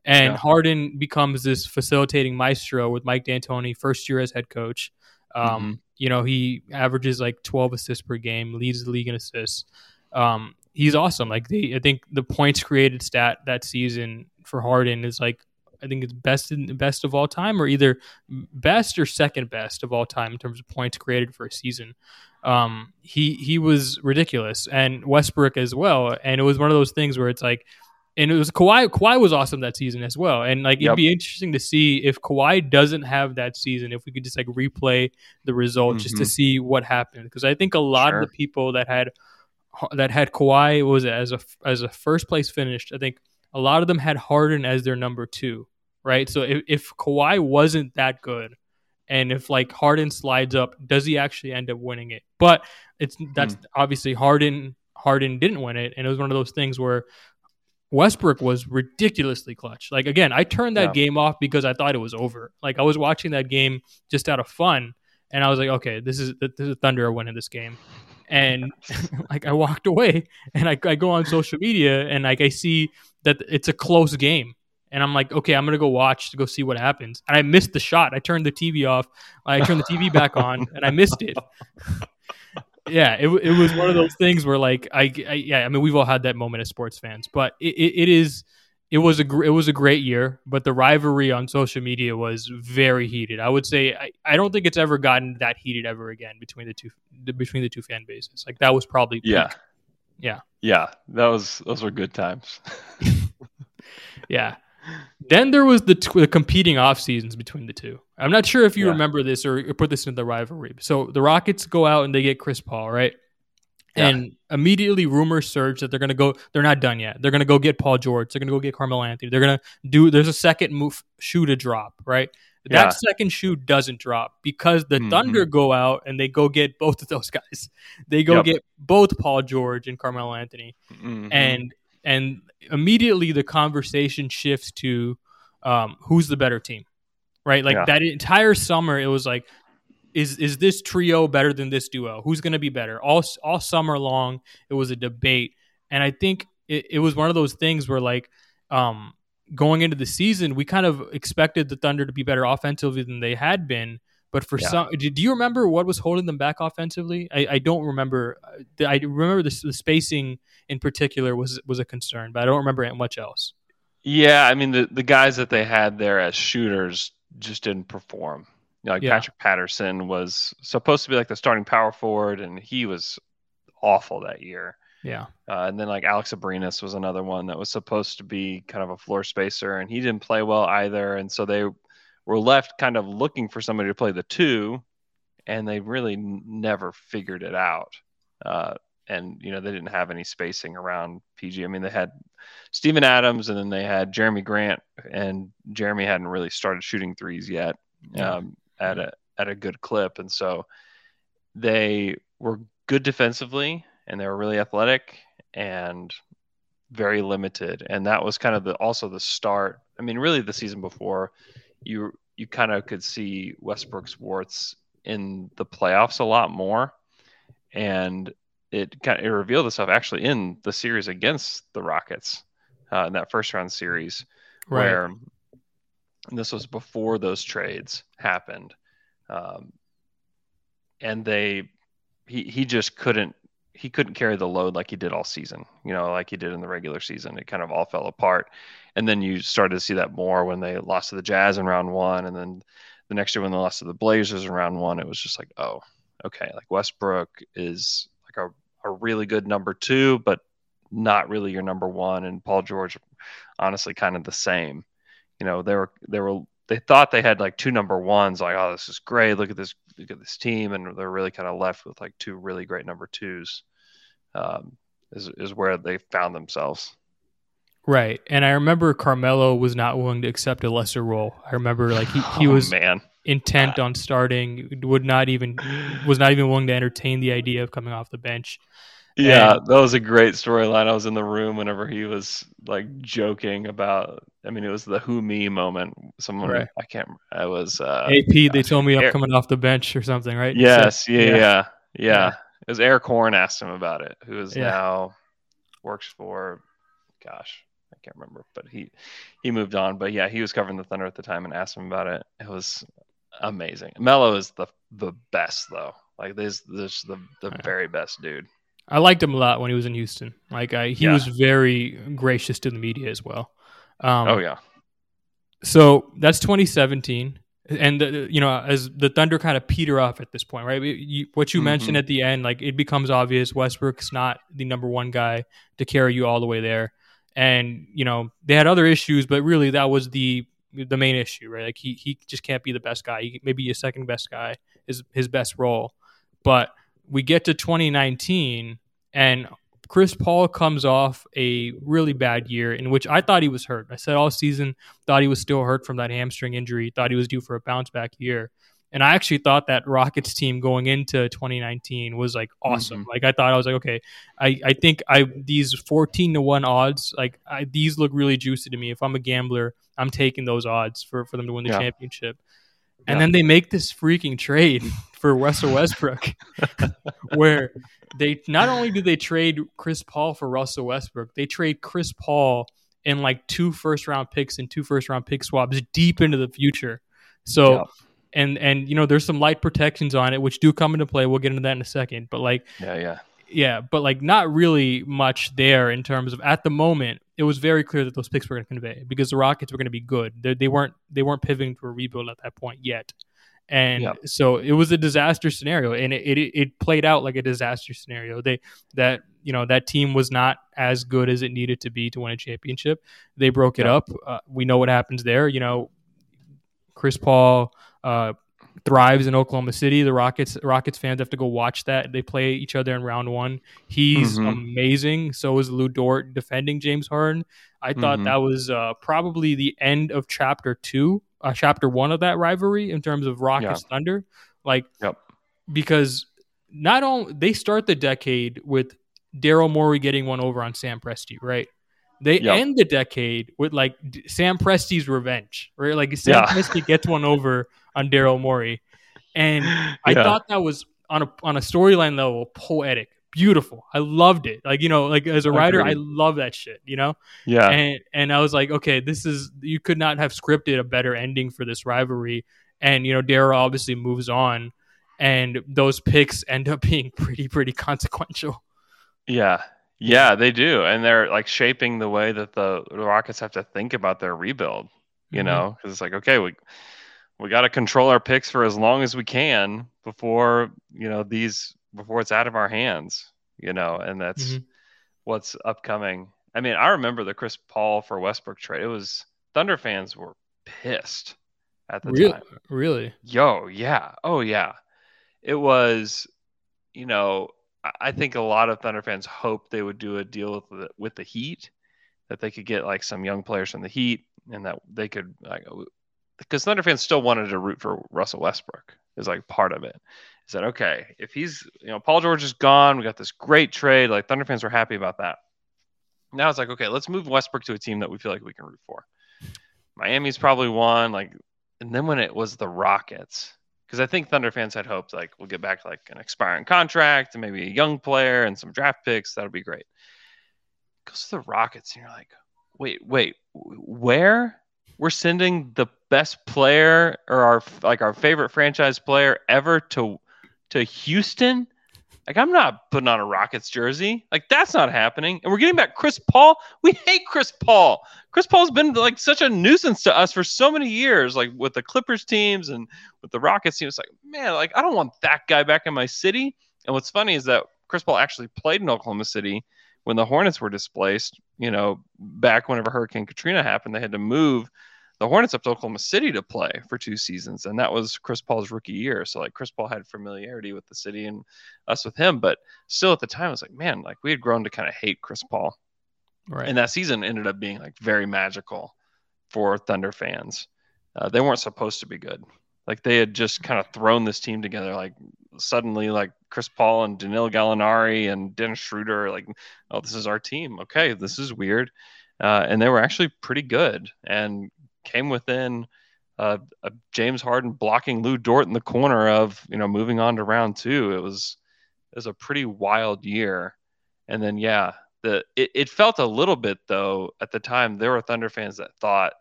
And yeah. Harden becomes this facilitating maestro with Mike D'Antoni, first year as head coach. Um, mm-hmm. You know, he averages like 12 assists per game, leads the league in assists. Um, he's awesome. Like the, I think the points created stat that season for Harden is like I think it's best in best of all time, or either best or second best of all time in terms of points created for a season. Um, he he was ridiculous, and Westbrook as well. And it was one of those things where it's like and it was Kawhi. Kawhi was awesome that season as well, and like yep. it'd be interesting to see if Kawhi doesn't have that season, if we could just like replay the result mm-hmm. just to mm-hmm. see what happened. Because I think a lot sure. of the people that had that had Kawhi was as a as a first place finished. I think a lot of them had Harden as their number two, right? So if, if Kawhi wasn't that good, and if like Harden slides up, does he actually end up winning it? But it's that's mm. obviously Harden. Harden didn't win it, and it was one of those things where Westbrook was ridiculously clutch. Like again, I turned that yeah. game off because I thought it was over. Like I was watching that game just out of fun, and I was like, okay, this is this is Thunder are winning this game, and like I walked away, and I, I go on social media, and like I see that it's a close game, and I'm like, okay, I'm gonna go watch to go see what happens, and I missed the shot. I turned the TV off, I turned the TV back on, and I missed it yeah, it, it was one of those things where like I, I, yeah I mean we've all had that moment as sports fans, but it, it, it is it was a it was a great year, but the rivalry on social media was very heated. I would say I, I don't think it's ever gotten that heated ever again between the two between the two fan bases. Like that was probably yeah peak. Yeah yeah that was those were good times. yeah, then there was the, t- the competing off seasons between the two. I'm not sure if you yeah. remember this or, put this into the rivalry. So the Rockets go out and they get Chris Paul, right? Yeah. And immediately rumors surge that they're going to go. They're not done yet. They're going to go get Paul George. They're going to go get Carmelo Anthony. They're going to do. There's a second move shoe to drop, right? That yeah. second shoe doesn't drop because the mm-hmm. Thunder go out and they go get both of those guys. They go yep. get both Paul George and Carmelo Anthony, mm-hmm. and and immediately the conversation shifts to um, who's the better team, right? Like yeah. that entire summer, it was like, is is this trio better than this duo? Who's going to be better? All all summer long, it was a debate, and I think it, it was one of those things where like. Um, going into the season, we kind of expected the Thunder to be better offensively than they had been. But for yeah. some, do you remember what was holding them back offensively? I, I don't remember. Uh, I remember the, the, spacing in particular was was a concern, but I don't remember much else. Yeah, I mean the the guys that they had there as shooters just didn't perform. You know, like yeah. Patrick Patterson was supposed to be like the starting power forward, and he was awful that year. Yeah. Uh, and then like Alex Abrines was another one that was supposed to be kind of a floor spacer, and he didn't play well either. And so they were left kind of looking for somebody to play the two, and they really never figured it out. Uh, and you know they didn't have any spacing around PG. I mean they had Steven Adams, and then they had Jerami Grant, and Jerami hadn't really started shooting threes yet um, at a at a good clip, and so they were good defensively, and they were really athletic and very limited, and that was kind of the also the start. I mean, really the season before you you kind of could see Westbrook's warts in the playoffs a lot more. And it kind of it revealed itself actually in the series against the Rockets uh, in that first round series, right. where this was before those trades happened, um, and they he he just couldn't he couldn't carry the load like he did all season, you know, like he did in the regular season. It kind of all fell apart. And then you started to see that more when they lost to the Jazz in round one. And then the next year when they lost to the Blazers in round one, it was just like, oh, okay. Like Westbrook is like a, a really good number two, but not really your number one. And Paul George, honestly, kind of the same. You know, they were, they were, they thought they had like two number ones, like, oh, this is great. Look at this, look at this team. And they're really kind of left with like two really great number twos, um, is, is where they found themselves. Right. And I remember Carmelo was not willing to accept a lesser role. I remember like he, he Oh, was man. intent on starting, would not even was not even willing to entertain the idea of coming off the bench. Yeah, And- that was a great storyline. I was in the room whenever he was like joking about. I mean, it was the who me moment. Someone Right. I can't. I was. Uh, AP, they told me I'm coming off the bench or something, right? yes. So- yeah, yeah. Yeah. Yeah. It was Erik Horne asked him about it, who is Yeah. now works for. Gosh, I can't remember, but he he moved on. But yeah, he was covering the Thunder at the time and asked him about it. It was amazing. Melo is the the best though. Like this, this the the very best dude. I liked him a lot when he was in Houston. Like I, he Yeah. was very gracious to the media as well. Um, oh yeah. So that's 2017, and the, you know, as the Thunder kind of peter off at this point, right? You, what you mentioned Mhm. at the end, like it becomes obvious Westbrook's not the number one guy to carry you all the way there, and you know they had other issues, but really that was the the main issue, right? Like he he just can't be the best guy. He, maybe his second best guy is his best role, but we get to 2019 and Chris Paul comes off a really bad year in which I thought he was hurt. I said all season, thought he was still hurt from that hamstring injury, thought he was due for a bounce back year. And I actually thought that Rockets team going into 2019 was like mm-hmm. awesome. Like I thought I was like, okay, I, I think I these 14 to 1 odds, like I, these look really juicy to me. If I'm a gambler, I'm taking those odds for, for them to win the Yeah. championship. And Yeah. then they make this freaking trade for Russell Westbrook, where they not only do they trade Chris Paul for Russell Westbrook, they trade Chris Paul and like two first round picks and two first round pick swaps deep into the future. So Yep. and and you know there's some light protections on it which do come into play. We'll get into that in a second. But like Yeah, yeah. yeah, but like not really much there in terms of at the moment. It was very clear that those picks were going to convey because the Rockets were going to be good. They, they weren't they weren't pivoting to a rebuild at that point yet, and Yep. so it was a disaster scenario, and it, it it played out like a disaster scenario. They that you know that team was not as good as it needed to be to win a championship. They broke it Yep. up. Uh, we know what happens there. You know, Chris Paul. Uh, thrives in Oklahoma City. The Rockets Rockets fans have to go watch that. They play each other in round one. He's Mhm. amazing. So is Lu Dort defending James Harden. I thought Mhm. that was uh, probably the end of chapter two, uh, chapter one of that rivalry in terms of Rockets Thunder. Like, Yep. because not only they start the decade with Daryl Morey getting one over on Sam Presti, right? They Yep. end the decade with like Sam Presti's revenge, right? Like Sam Yeah. Presti gets one over on Daryl Morey, and I thought that was on a on a storyline level poetic, beautiful. I loved it. Like you know, like as a writer, I love that shit. You know, Yeah. and and I was like, okay, this is you could not have scripted a better ending for this rivalry. And you know, Daryl obviously moves on, and those picks end up being pretty pretty consequential. Yeah. Yeah, they do. And they're like shaping the way that the, Rockets have to think about their rebuild, you Mhm. know, because it's like, okay, we, we got to control our picks for as long as we can before, you know, these, before it's out of our hands, you know, and that's Mhm. what's upcoming. I mean, I remember the Chris Paul for Westbrook trade. It was Thunder fans were pissed at the Really, time. really. Yo, yeah. Oh, yeah. It was, you know, I- I think a lot of Thunder fans hoped they would do a deal with the, with the Heat, that they could get like some young players from the Heat, and that they could like, because Thunder fans still wanted to root for Russell Westbrook is like part of it. Is that okay? If he's, you know, Paul George is gone, we got this great trade. Like Thunder fans were happy about that. Now it's like, okay, let's move Westbrook to a team that we feel like we can root for. Miami's probably one, like, and then when it was the Rockets, because I think Thunder fans had hoped like we'll get back like an expiring contract and maybe a young player and some draft picks. That'll be great. Goes to the Rockets, and you're like, wait, wait, where we're sending the best player or our like our favorite franchise player ever to to Houston? Like I'm not putting on a Rockets jersey. Like that's not happening. And we're getting back Chris Paul. We hate Chris Paul. Chris Paul's been like such a nuisance to us for so many years, like with the Clippers teams and with the Rockets teams. Like, man, like I don't want that guy back in my city. And what's funny is that Chris Paul actually played in Oklahoma City when the Hornets were displaced. You know, back whenever Hurricane Katrina happened, they had to move the Hornets up to Oklahoma City to play for two seasons, and that was Chris Paul's rookie year. So like Chris Paul had familiarity with the city and us with him, but still at the time, I was like, man, like we had grown to kind of hate Chris Paul. Right. And that season ended up being like very magical for Thunder fans. Uh, they weren't supposed to be good. Like they had just kind of thrown this team together. Like suddenly, like Chris Paul and Danilo Gallinari and Dennis Schroeder, like, oh, this is our team. Okay, this is weird. Uh, and they were actually pretty good and came within uh, James Harden blocking Lu Dort in the corner of you know moving on to round two. It was it was a pretty wild year. And then yeah, the it, it felt a little bit though at the time there were Thunder fans that thought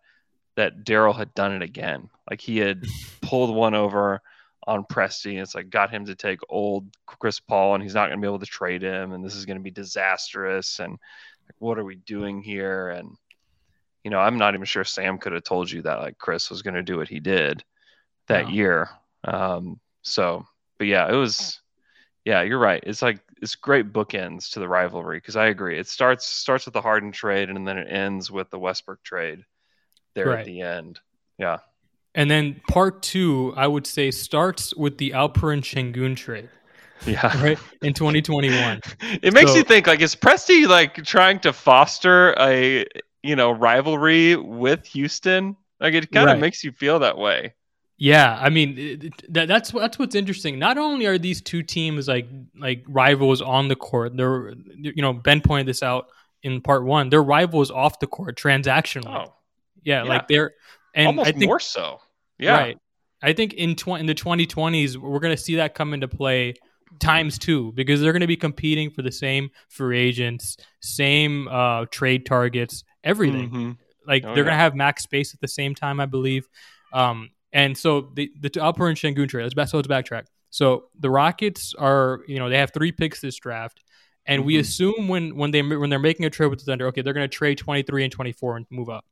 that Daryl had done it again. Like he had pulled one over on Presti. It's like got him to take old Chris Paul, and he's not going to be able to trade him, and this is going to be disastrous. And like, what are we doing here? And you know, I'm not even sure Sam could have told you that like Chris was going to do what he did that year. Um, so, but yeah, it was. Yeah, you're right. It's like it's great bookends to the rivalry because I agree. It starts starts with the Harden trade and then it ends with the Westbrook trade there right. at the end. Yeah. And then part two, I would say, starts with the Alperen Sengun trade. Yeah. Right. In 2021. it makes so, you think like is Presti like trying to foster a you know rivalry with Houston? Like it kind of right. makes you feel that way. Yeah, I mean that, that's that's what's interesting. Not only are these two teams like like rivals on the court, they're you know Ben pointed this out in part one. They're rivals off the court transactionally. Oh, yeah, yeah, like they're and almost I think, more so. Yeah, right. I think in tw- in the 2020s we're going to see that come into play times two because they're going to be competing for the same free agents, same uh, trade targets, everything. Mm-hmm. Like oh, they're yeah. going to have max space at the same time, I believe. Um, and so the the Alperen Sengun trade. Let's back. So let's backtrack. So the Rockets are, you know, they have three picks this draft, and mm-hmm. we assume when when they when they're making a trade with the Thunder, okay, they're going to trade 23 and 24 and move up.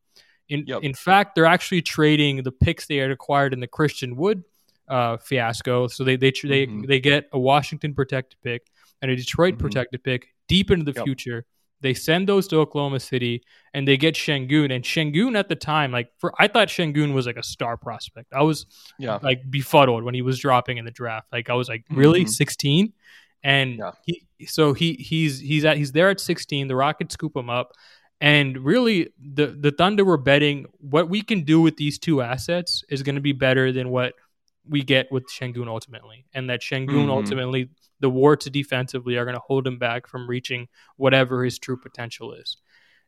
In yep. in fact, they're actually trading the picks they had acquired in the Christian Wood uh, fiasco. So they they they mm-hmm. they get a Washington protected pick and a Detroit mm-hmm. protected pick deep into the yep. future. They send those to Oklahoma City and they get Sengun. And Sengun at the time, like for I thought Sengun was like a star prospect. I was yeah. like befuddled when he was dropping in the draft. Like I was like, really? Mm-hmm. 16? And yeah. he so he he's he's at he's there at 16. The Rockets scoop him up. And really the the Thunder were betting what we can do with these two assets is going to be better than what we get with Sengun ultimately. And that Sengun mm-hmm. ultimately the warts defensively are going to hold him back from reaching whatever his true potential is.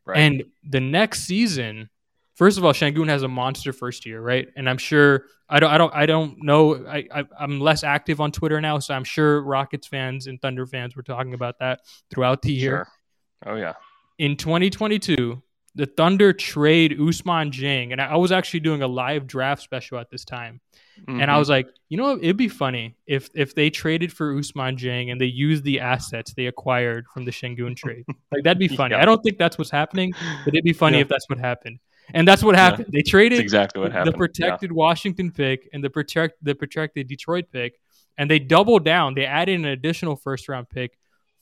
Right. And the next season, first of all, Sengun has a monster first year, right? And I'm sure I don't, I don't, I don't know. I, I am less active on Twitter now, so I'm sure Rockets fans and Thunder fans were talking about that throughout the year. Sure. Oh yeah. In 2022, the Thunder trade Ousmane Dieng, and I was actually doing a live draft special at this time. Mm-hmm. And I was like, you know, it'd be funny if if they traded for Ousmane Dieng and they used the assets they acquired from the Sengun trade. Like that'd be funny. yeah. I don't think that's what's happening, but it'd be funny yeah. if that's what happened. And that's what happened. Yeah. They traded that's exactly what happened. The protected Washington pick and the protect the protected Detroit pick, and they doubled down. They added an additional first round pick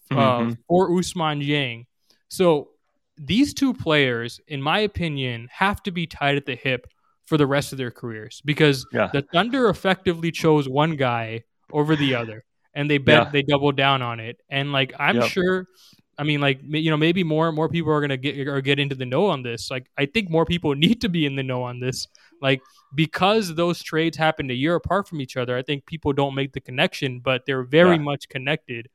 uh, mm-hmm. for Ousmane Dieng. So these two players, in my opinion, have to be tied at the hip for the rest of their careers because yeah. the Thunder effectively chose one guy over the other and they bet yeah. they doubled down on it. And like I'm yep. sure I mean like you know maybe more and more people are going to get or get into the know on this. Like I think more people need to be in the know on this. Like because those trades happened a year apart from each other, I think people don't make the connection, but they're very yeah. much connected.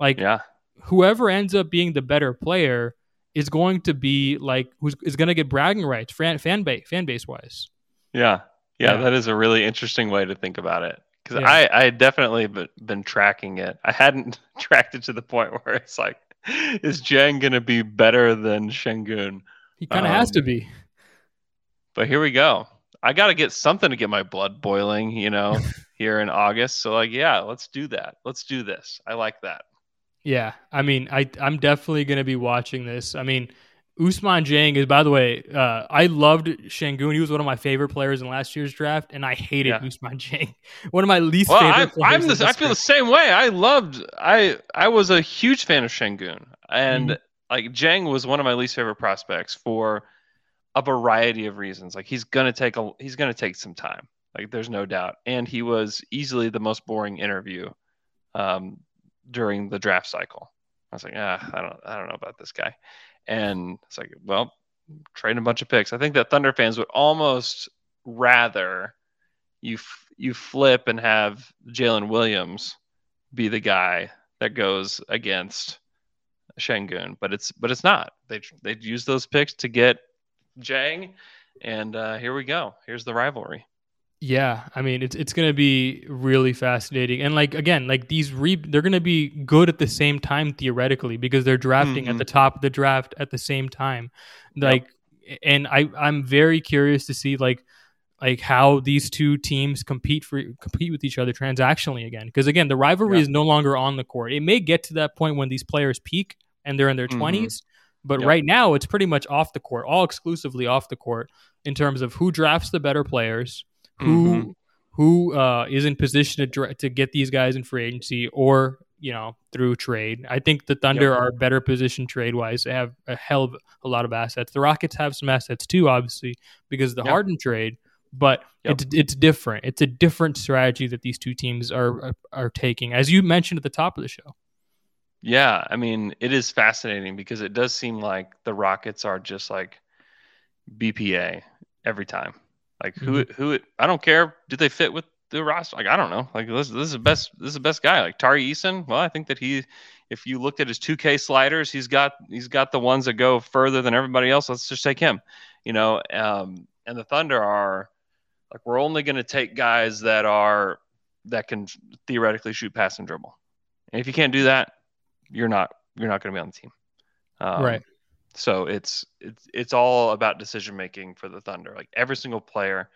Like yeah. Whoever ends up being the better player is going to be like who's is going to get bragging rights fan fan base fan base wise. Yeah. yeah. yeah, that is a really interesting way to think about it because yeah. I I definitely been tracking it. I hadn't tracked it to the point where it's like, is Dieng going to be better than Sengun? He kind of um, has to be. But here we go. I got to get something to get my blood boiling, you know, here in August. So like, yeah, let's do that. Let's do this. I like that. Yeah, I mean, I I'm definitely going to be watching this. I mean, Ousmane Dieng is, by the way, uh, I loved Sengun. He was one of my favorite players in last year's draft, and I hated yeah. Ousmane Dieng. One of my least well, favorite. I, I'm the, I feel the same way. I loved. I I was a huge fan of Sengun, and mm-hmm. like Dieng was one of my least favorite prospects for a variety of reasons. Like he's gonna take a he's gonna take some time. Like there's no doubt, and he was easily the most boring interview um, during the draft cycle. I was like, ah, I don't, I don't know about this guy. And it's like, well, trade a bunch of picks. I think that Thunder fans would almost rather you f- you flip and have Jalen Williams be the guy that goes against Sengun, but it's but it's not. They they use those picks to get Dieng, and uh, here we go. Here's the rivalry. Yeah, I mean it's it's gonna be really fascinating, and like again, like these re they're gonna be good at the same time theoretically because they're drafting Mhm. at the top of the draft at the same time, like, and I I'm very curious to see like like how these two teams compete for compete with each other transactionally again because again the rivalry Yeah. is no longer on the court. It may get to that point when these players peak and they're in their Mhm. 20s, but Yep. right now it's pretty much off the court, all exclusively off the court in terms of who drafts the better players who Mhm. who uh, is in position to to get these guys in free agency or you know through trade. I think the Thunder Yep. are better positioned trade wise. They have a hell of a lot of assets. The Rockets have some assets too, obviously because of the Yep. Harden trade. But Yep. it's it's different. It's a different strategy that these two teams are are taking, as you mentioned at the top of the show. Yeah, I mean, it is fascinating because it does seem like the Rockets are just like BPA every time. Like who who I don't care. Do they fit with the roster? Like I don't know. Like this, this is the best. This is the best guy. Like Tari Eason. Well, I think that he, if you looked at his 2K sliders, he's got he's got the ones that go further than everybody else. Let's just take him. You know, um, and the Thunder are like we're only going to take guys that are that can theoretically shoot, pass, and dribble. And if you can't do that, you're not you're not going to be on the team. Um, Right. So it's it's it's all about decision making for the Thunder. Like every single player,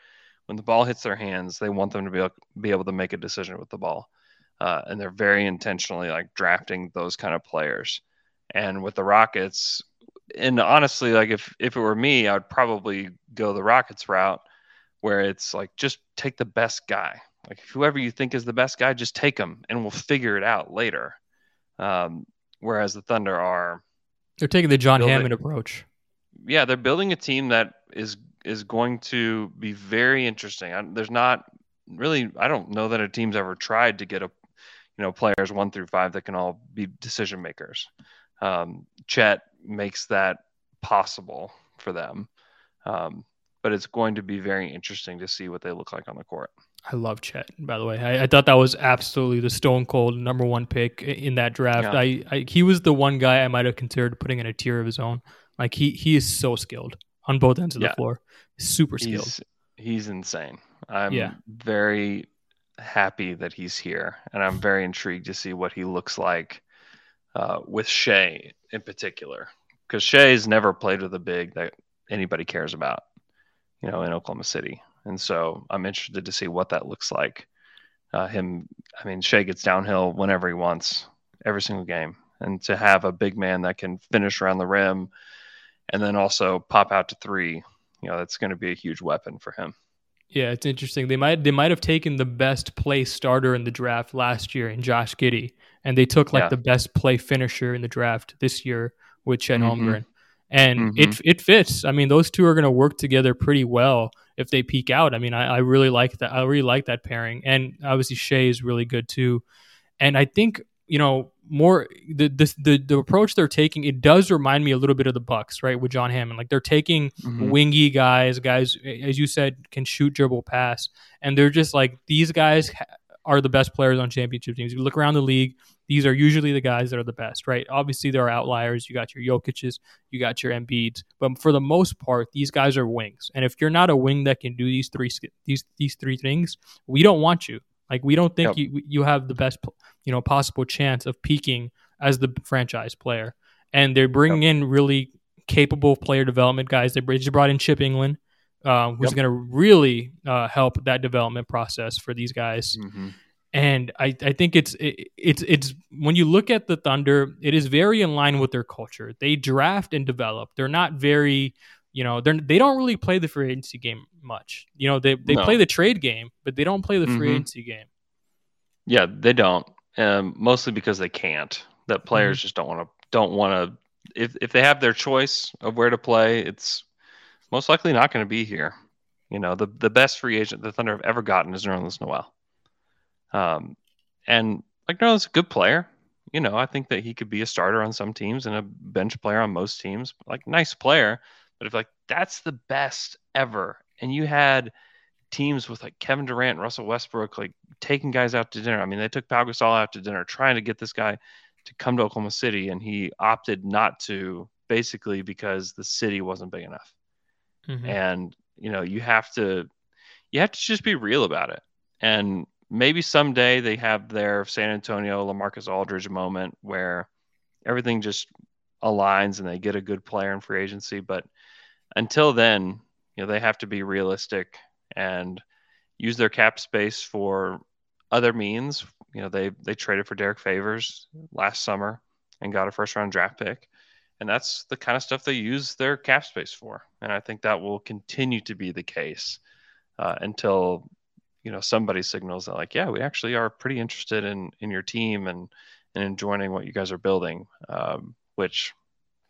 when the ball hits their hands, they want them to be able, be able to make a decision with the ball, uh, and they're very intentionally like drafting those kind of players. And with the Rockets, and honestly, like if if it were me, I would probably go the Rockets route, where it's like just take the best guy. Like whoever you think is the best guy, just take him, and we'll figure it out later. Um, whereas the Thunder are They're taking the John Build it. Hammond approach. yeah, they're building a team that is is going to be very interesting. I, there's not really, I don't know that a team's ever tried to get a, you know, players one through five that can all be decision makers. Um, Chet makes that possible for them, um, but it's going to be very interesting to see what they look like on the court. I love Chet, by the way. I, I thought that was absolutely the stone cold number one pick in that draft. Yeah. I, I he was the one guy I might have considered putting in a tier of his own. Like he he is so skilled on both ends of the floor. Super skilled. He's he's insane. I'm Yeah. very happy that he's here, and I'm very intrigued to see what he looks like uh, with Shai in particular, because Shai's never played with a big that anybody cares about, you know, in Oklahoma City, and so I'm interested to see what that looks like. Uh, him, I mean, Shai gets downhill whenever he wants, every single game, and to have a big man that can finish around the rim, and then also pop out to three you know that's going to be a huge weapon for him. Yeah, it's interesting. They might they might have taken the best play starter in the draft last year in Josh Giddey, and they took like Yeah. the best play finisher in the draft this year with Chet Mhm. Holmgren. And Mhm. it it fits. I mean, those two are going to work together pretty well if they peak out. I mean, I, I really like that. I really like that pairing, and obviously Shai is really good too. And I think you know more the the the, the approach they're taking. It does remind me a little bit of the Bucks, right, with John Hammond. Like they're taking Mhm. wingy guys, guys as you said can shoot, dribble, pass, and they're just like these guys ha- are the best players on championship teams. You look around the league; these are usually the guys that are the best, right? Obviously, there are outliers. You got your Jokic's, you got your Embiids, but for the most part, these guys are wings. And if you're not a wing that can do these three these these three things, we don't want you. Like we don't think Yep. you you have the best you know possible chance of peaking as the franchise player. And they're bringing in really capable player development guys. They just brought in Chip Engelland, um, who's Yep. going to really uh, help that development process for these guys. Mhm. And I, I think it's it, it's it's when you look at the Thunder, it is very in line with their culture. They draft and develop. They're not very, you know, they're they don't really play the free agency game much. You know, they they No. play the trade game, but they don't play the free Mhm. agency game. Yeah, they don't. Um, mostly because they can't. Mm-hmm. That players just don't want to. Don't want to. If if they have their choice of where to play, it's most likely not going to be here. You know, the the best free agent the Thunder have ever gotten is Nerlens Noel. Um, and like no, is a good player. you know, I think that he could be a starter on some teams and a bench player on most teams. Like nice player, but if like that's the best ever, and you had teams with like Kevin Durant, Russell Westbrook, like taking guys out to dinner. I mean, they took Pau Gasol out to dinner, trying to get this guy to come to Oklahoma City, and he opted not to, basically because the city wasn't big enough. Mm-hmm. And you know, you have to, you have to just be real about it. And maybe someday they have their San Antonio LaMarcus Aldridge moment where everything just aligns and they get a good player in free agency. But until then, you know, they have to be realistic and use their cap space for other means. You know, they they traded for Derrick Favors last summer and got a first round draft pick. And that's the kind of stuff they use their cap space for. And I think that will continue to be the case uh, until you know somebody signals that like, yeah, we actually are pretty interested in in your team and and in joining what you guys are building. Um, which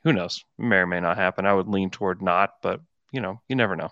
who knows may or may not happen. I would lean toward not, but you know, you never know.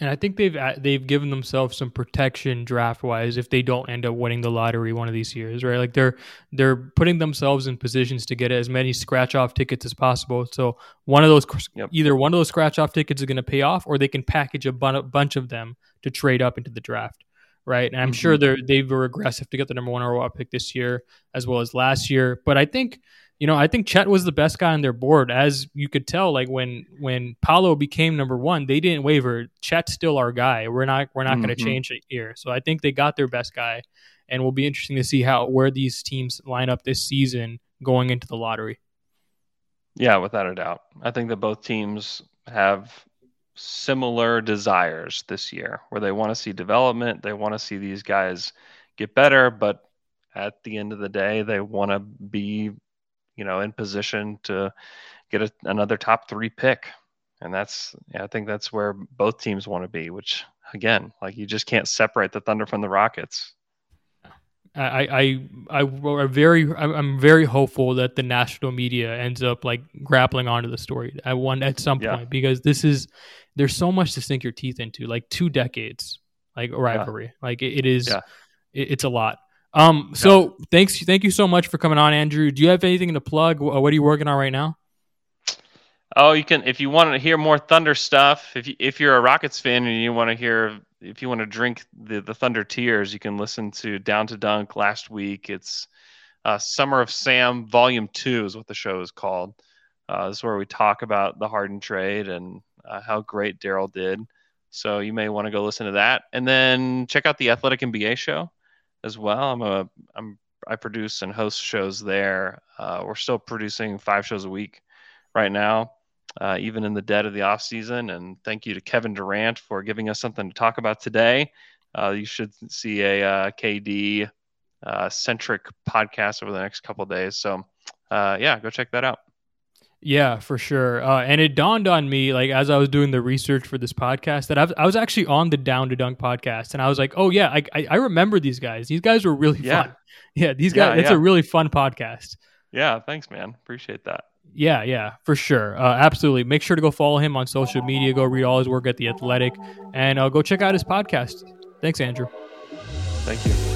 And I think they've they've given themselves some protection draft wise if they don't end up winning the lottery one of these years, right? Like they're they're putting themselves in positions to get as many scratch off tickets as possible. So one of those yep. either one of those scratch off tickets is going to pay off, or they can package a bunch of them to trade up into the draft, right? And I'm mm-hmm. sure they're they were aggressive to get the number one overall pick this year as well as last year. But I think you know, I think Chet was the best guy on their board, as you could tell. Like when when Paolo became number one, they didn't waver. Chet's still our guy. We're not we're not mm-hmm. going to change it here. So I think they got their best guy, and will be interesting to see how where these teams line up this season going into the lottery. Yeah, without a doubt. I think that both teams have similar desires this year, where they want to see development, they want to see these guys get better, but at the end of the day, they want to be you know, in position to get a, another top three pick. And that's, yeah, I think that's where both teams want to be, which again, like you just can't separate the Thunder from the Rockets. I, I, I, very, I'm very hopeful that the national media ends up like grappling onto the story at one at some yeah. point because this is there's so much to sink your teeth into, like two decades, like rivalry, yeah. like it, it is, yeah. it, it's a lot. Um, so yeah. thanks, thank you so much for coming on, Andrew. Do you have anything to plug? What are you working on right now? Oh, you can if you want to hear more Thunder stuff. If you, if you're a Rockets fan and you want to hear, if you want to drink the the Thunder tears, you can listen to Down to Dunk last week. It's uh, Summer of Sam Volume Two is what the show is called. Uh, this is where we talk about the Harden trade and uh, how great Daryl did. So you may want to go listen to that, and then check out the Athletic NBA show as well. I'm a I'm I produce and host shows there. Uh, we're still producing five shows a week right now, uh, even in the dead of the off season. And thank you to Kevin Durant for giving us something to talk about today. Uh, you should see a uh, KD uh, centric podcast over the next couple days. So uh, yeah, go check that out. Yeah, for sure. Uh, and it dawned on me, like as I was doing the research for this podcast, that I was, I was actually on the Down to Dunk podcast, and I was like, oh yeah, I I, I remember these guys. These guys were really yeah. fun. Yeah, these guys. Yeah, it's yeah. a really fun podcast. Yeah, thanks, man. Appreciate that. Yeah, yeah, for sure. Uh, absolutely. Make sure to go follow him on social media. Go read all his work at the Athletic, and uh, go check out his podcast. Thanks, Andrew. Thank you.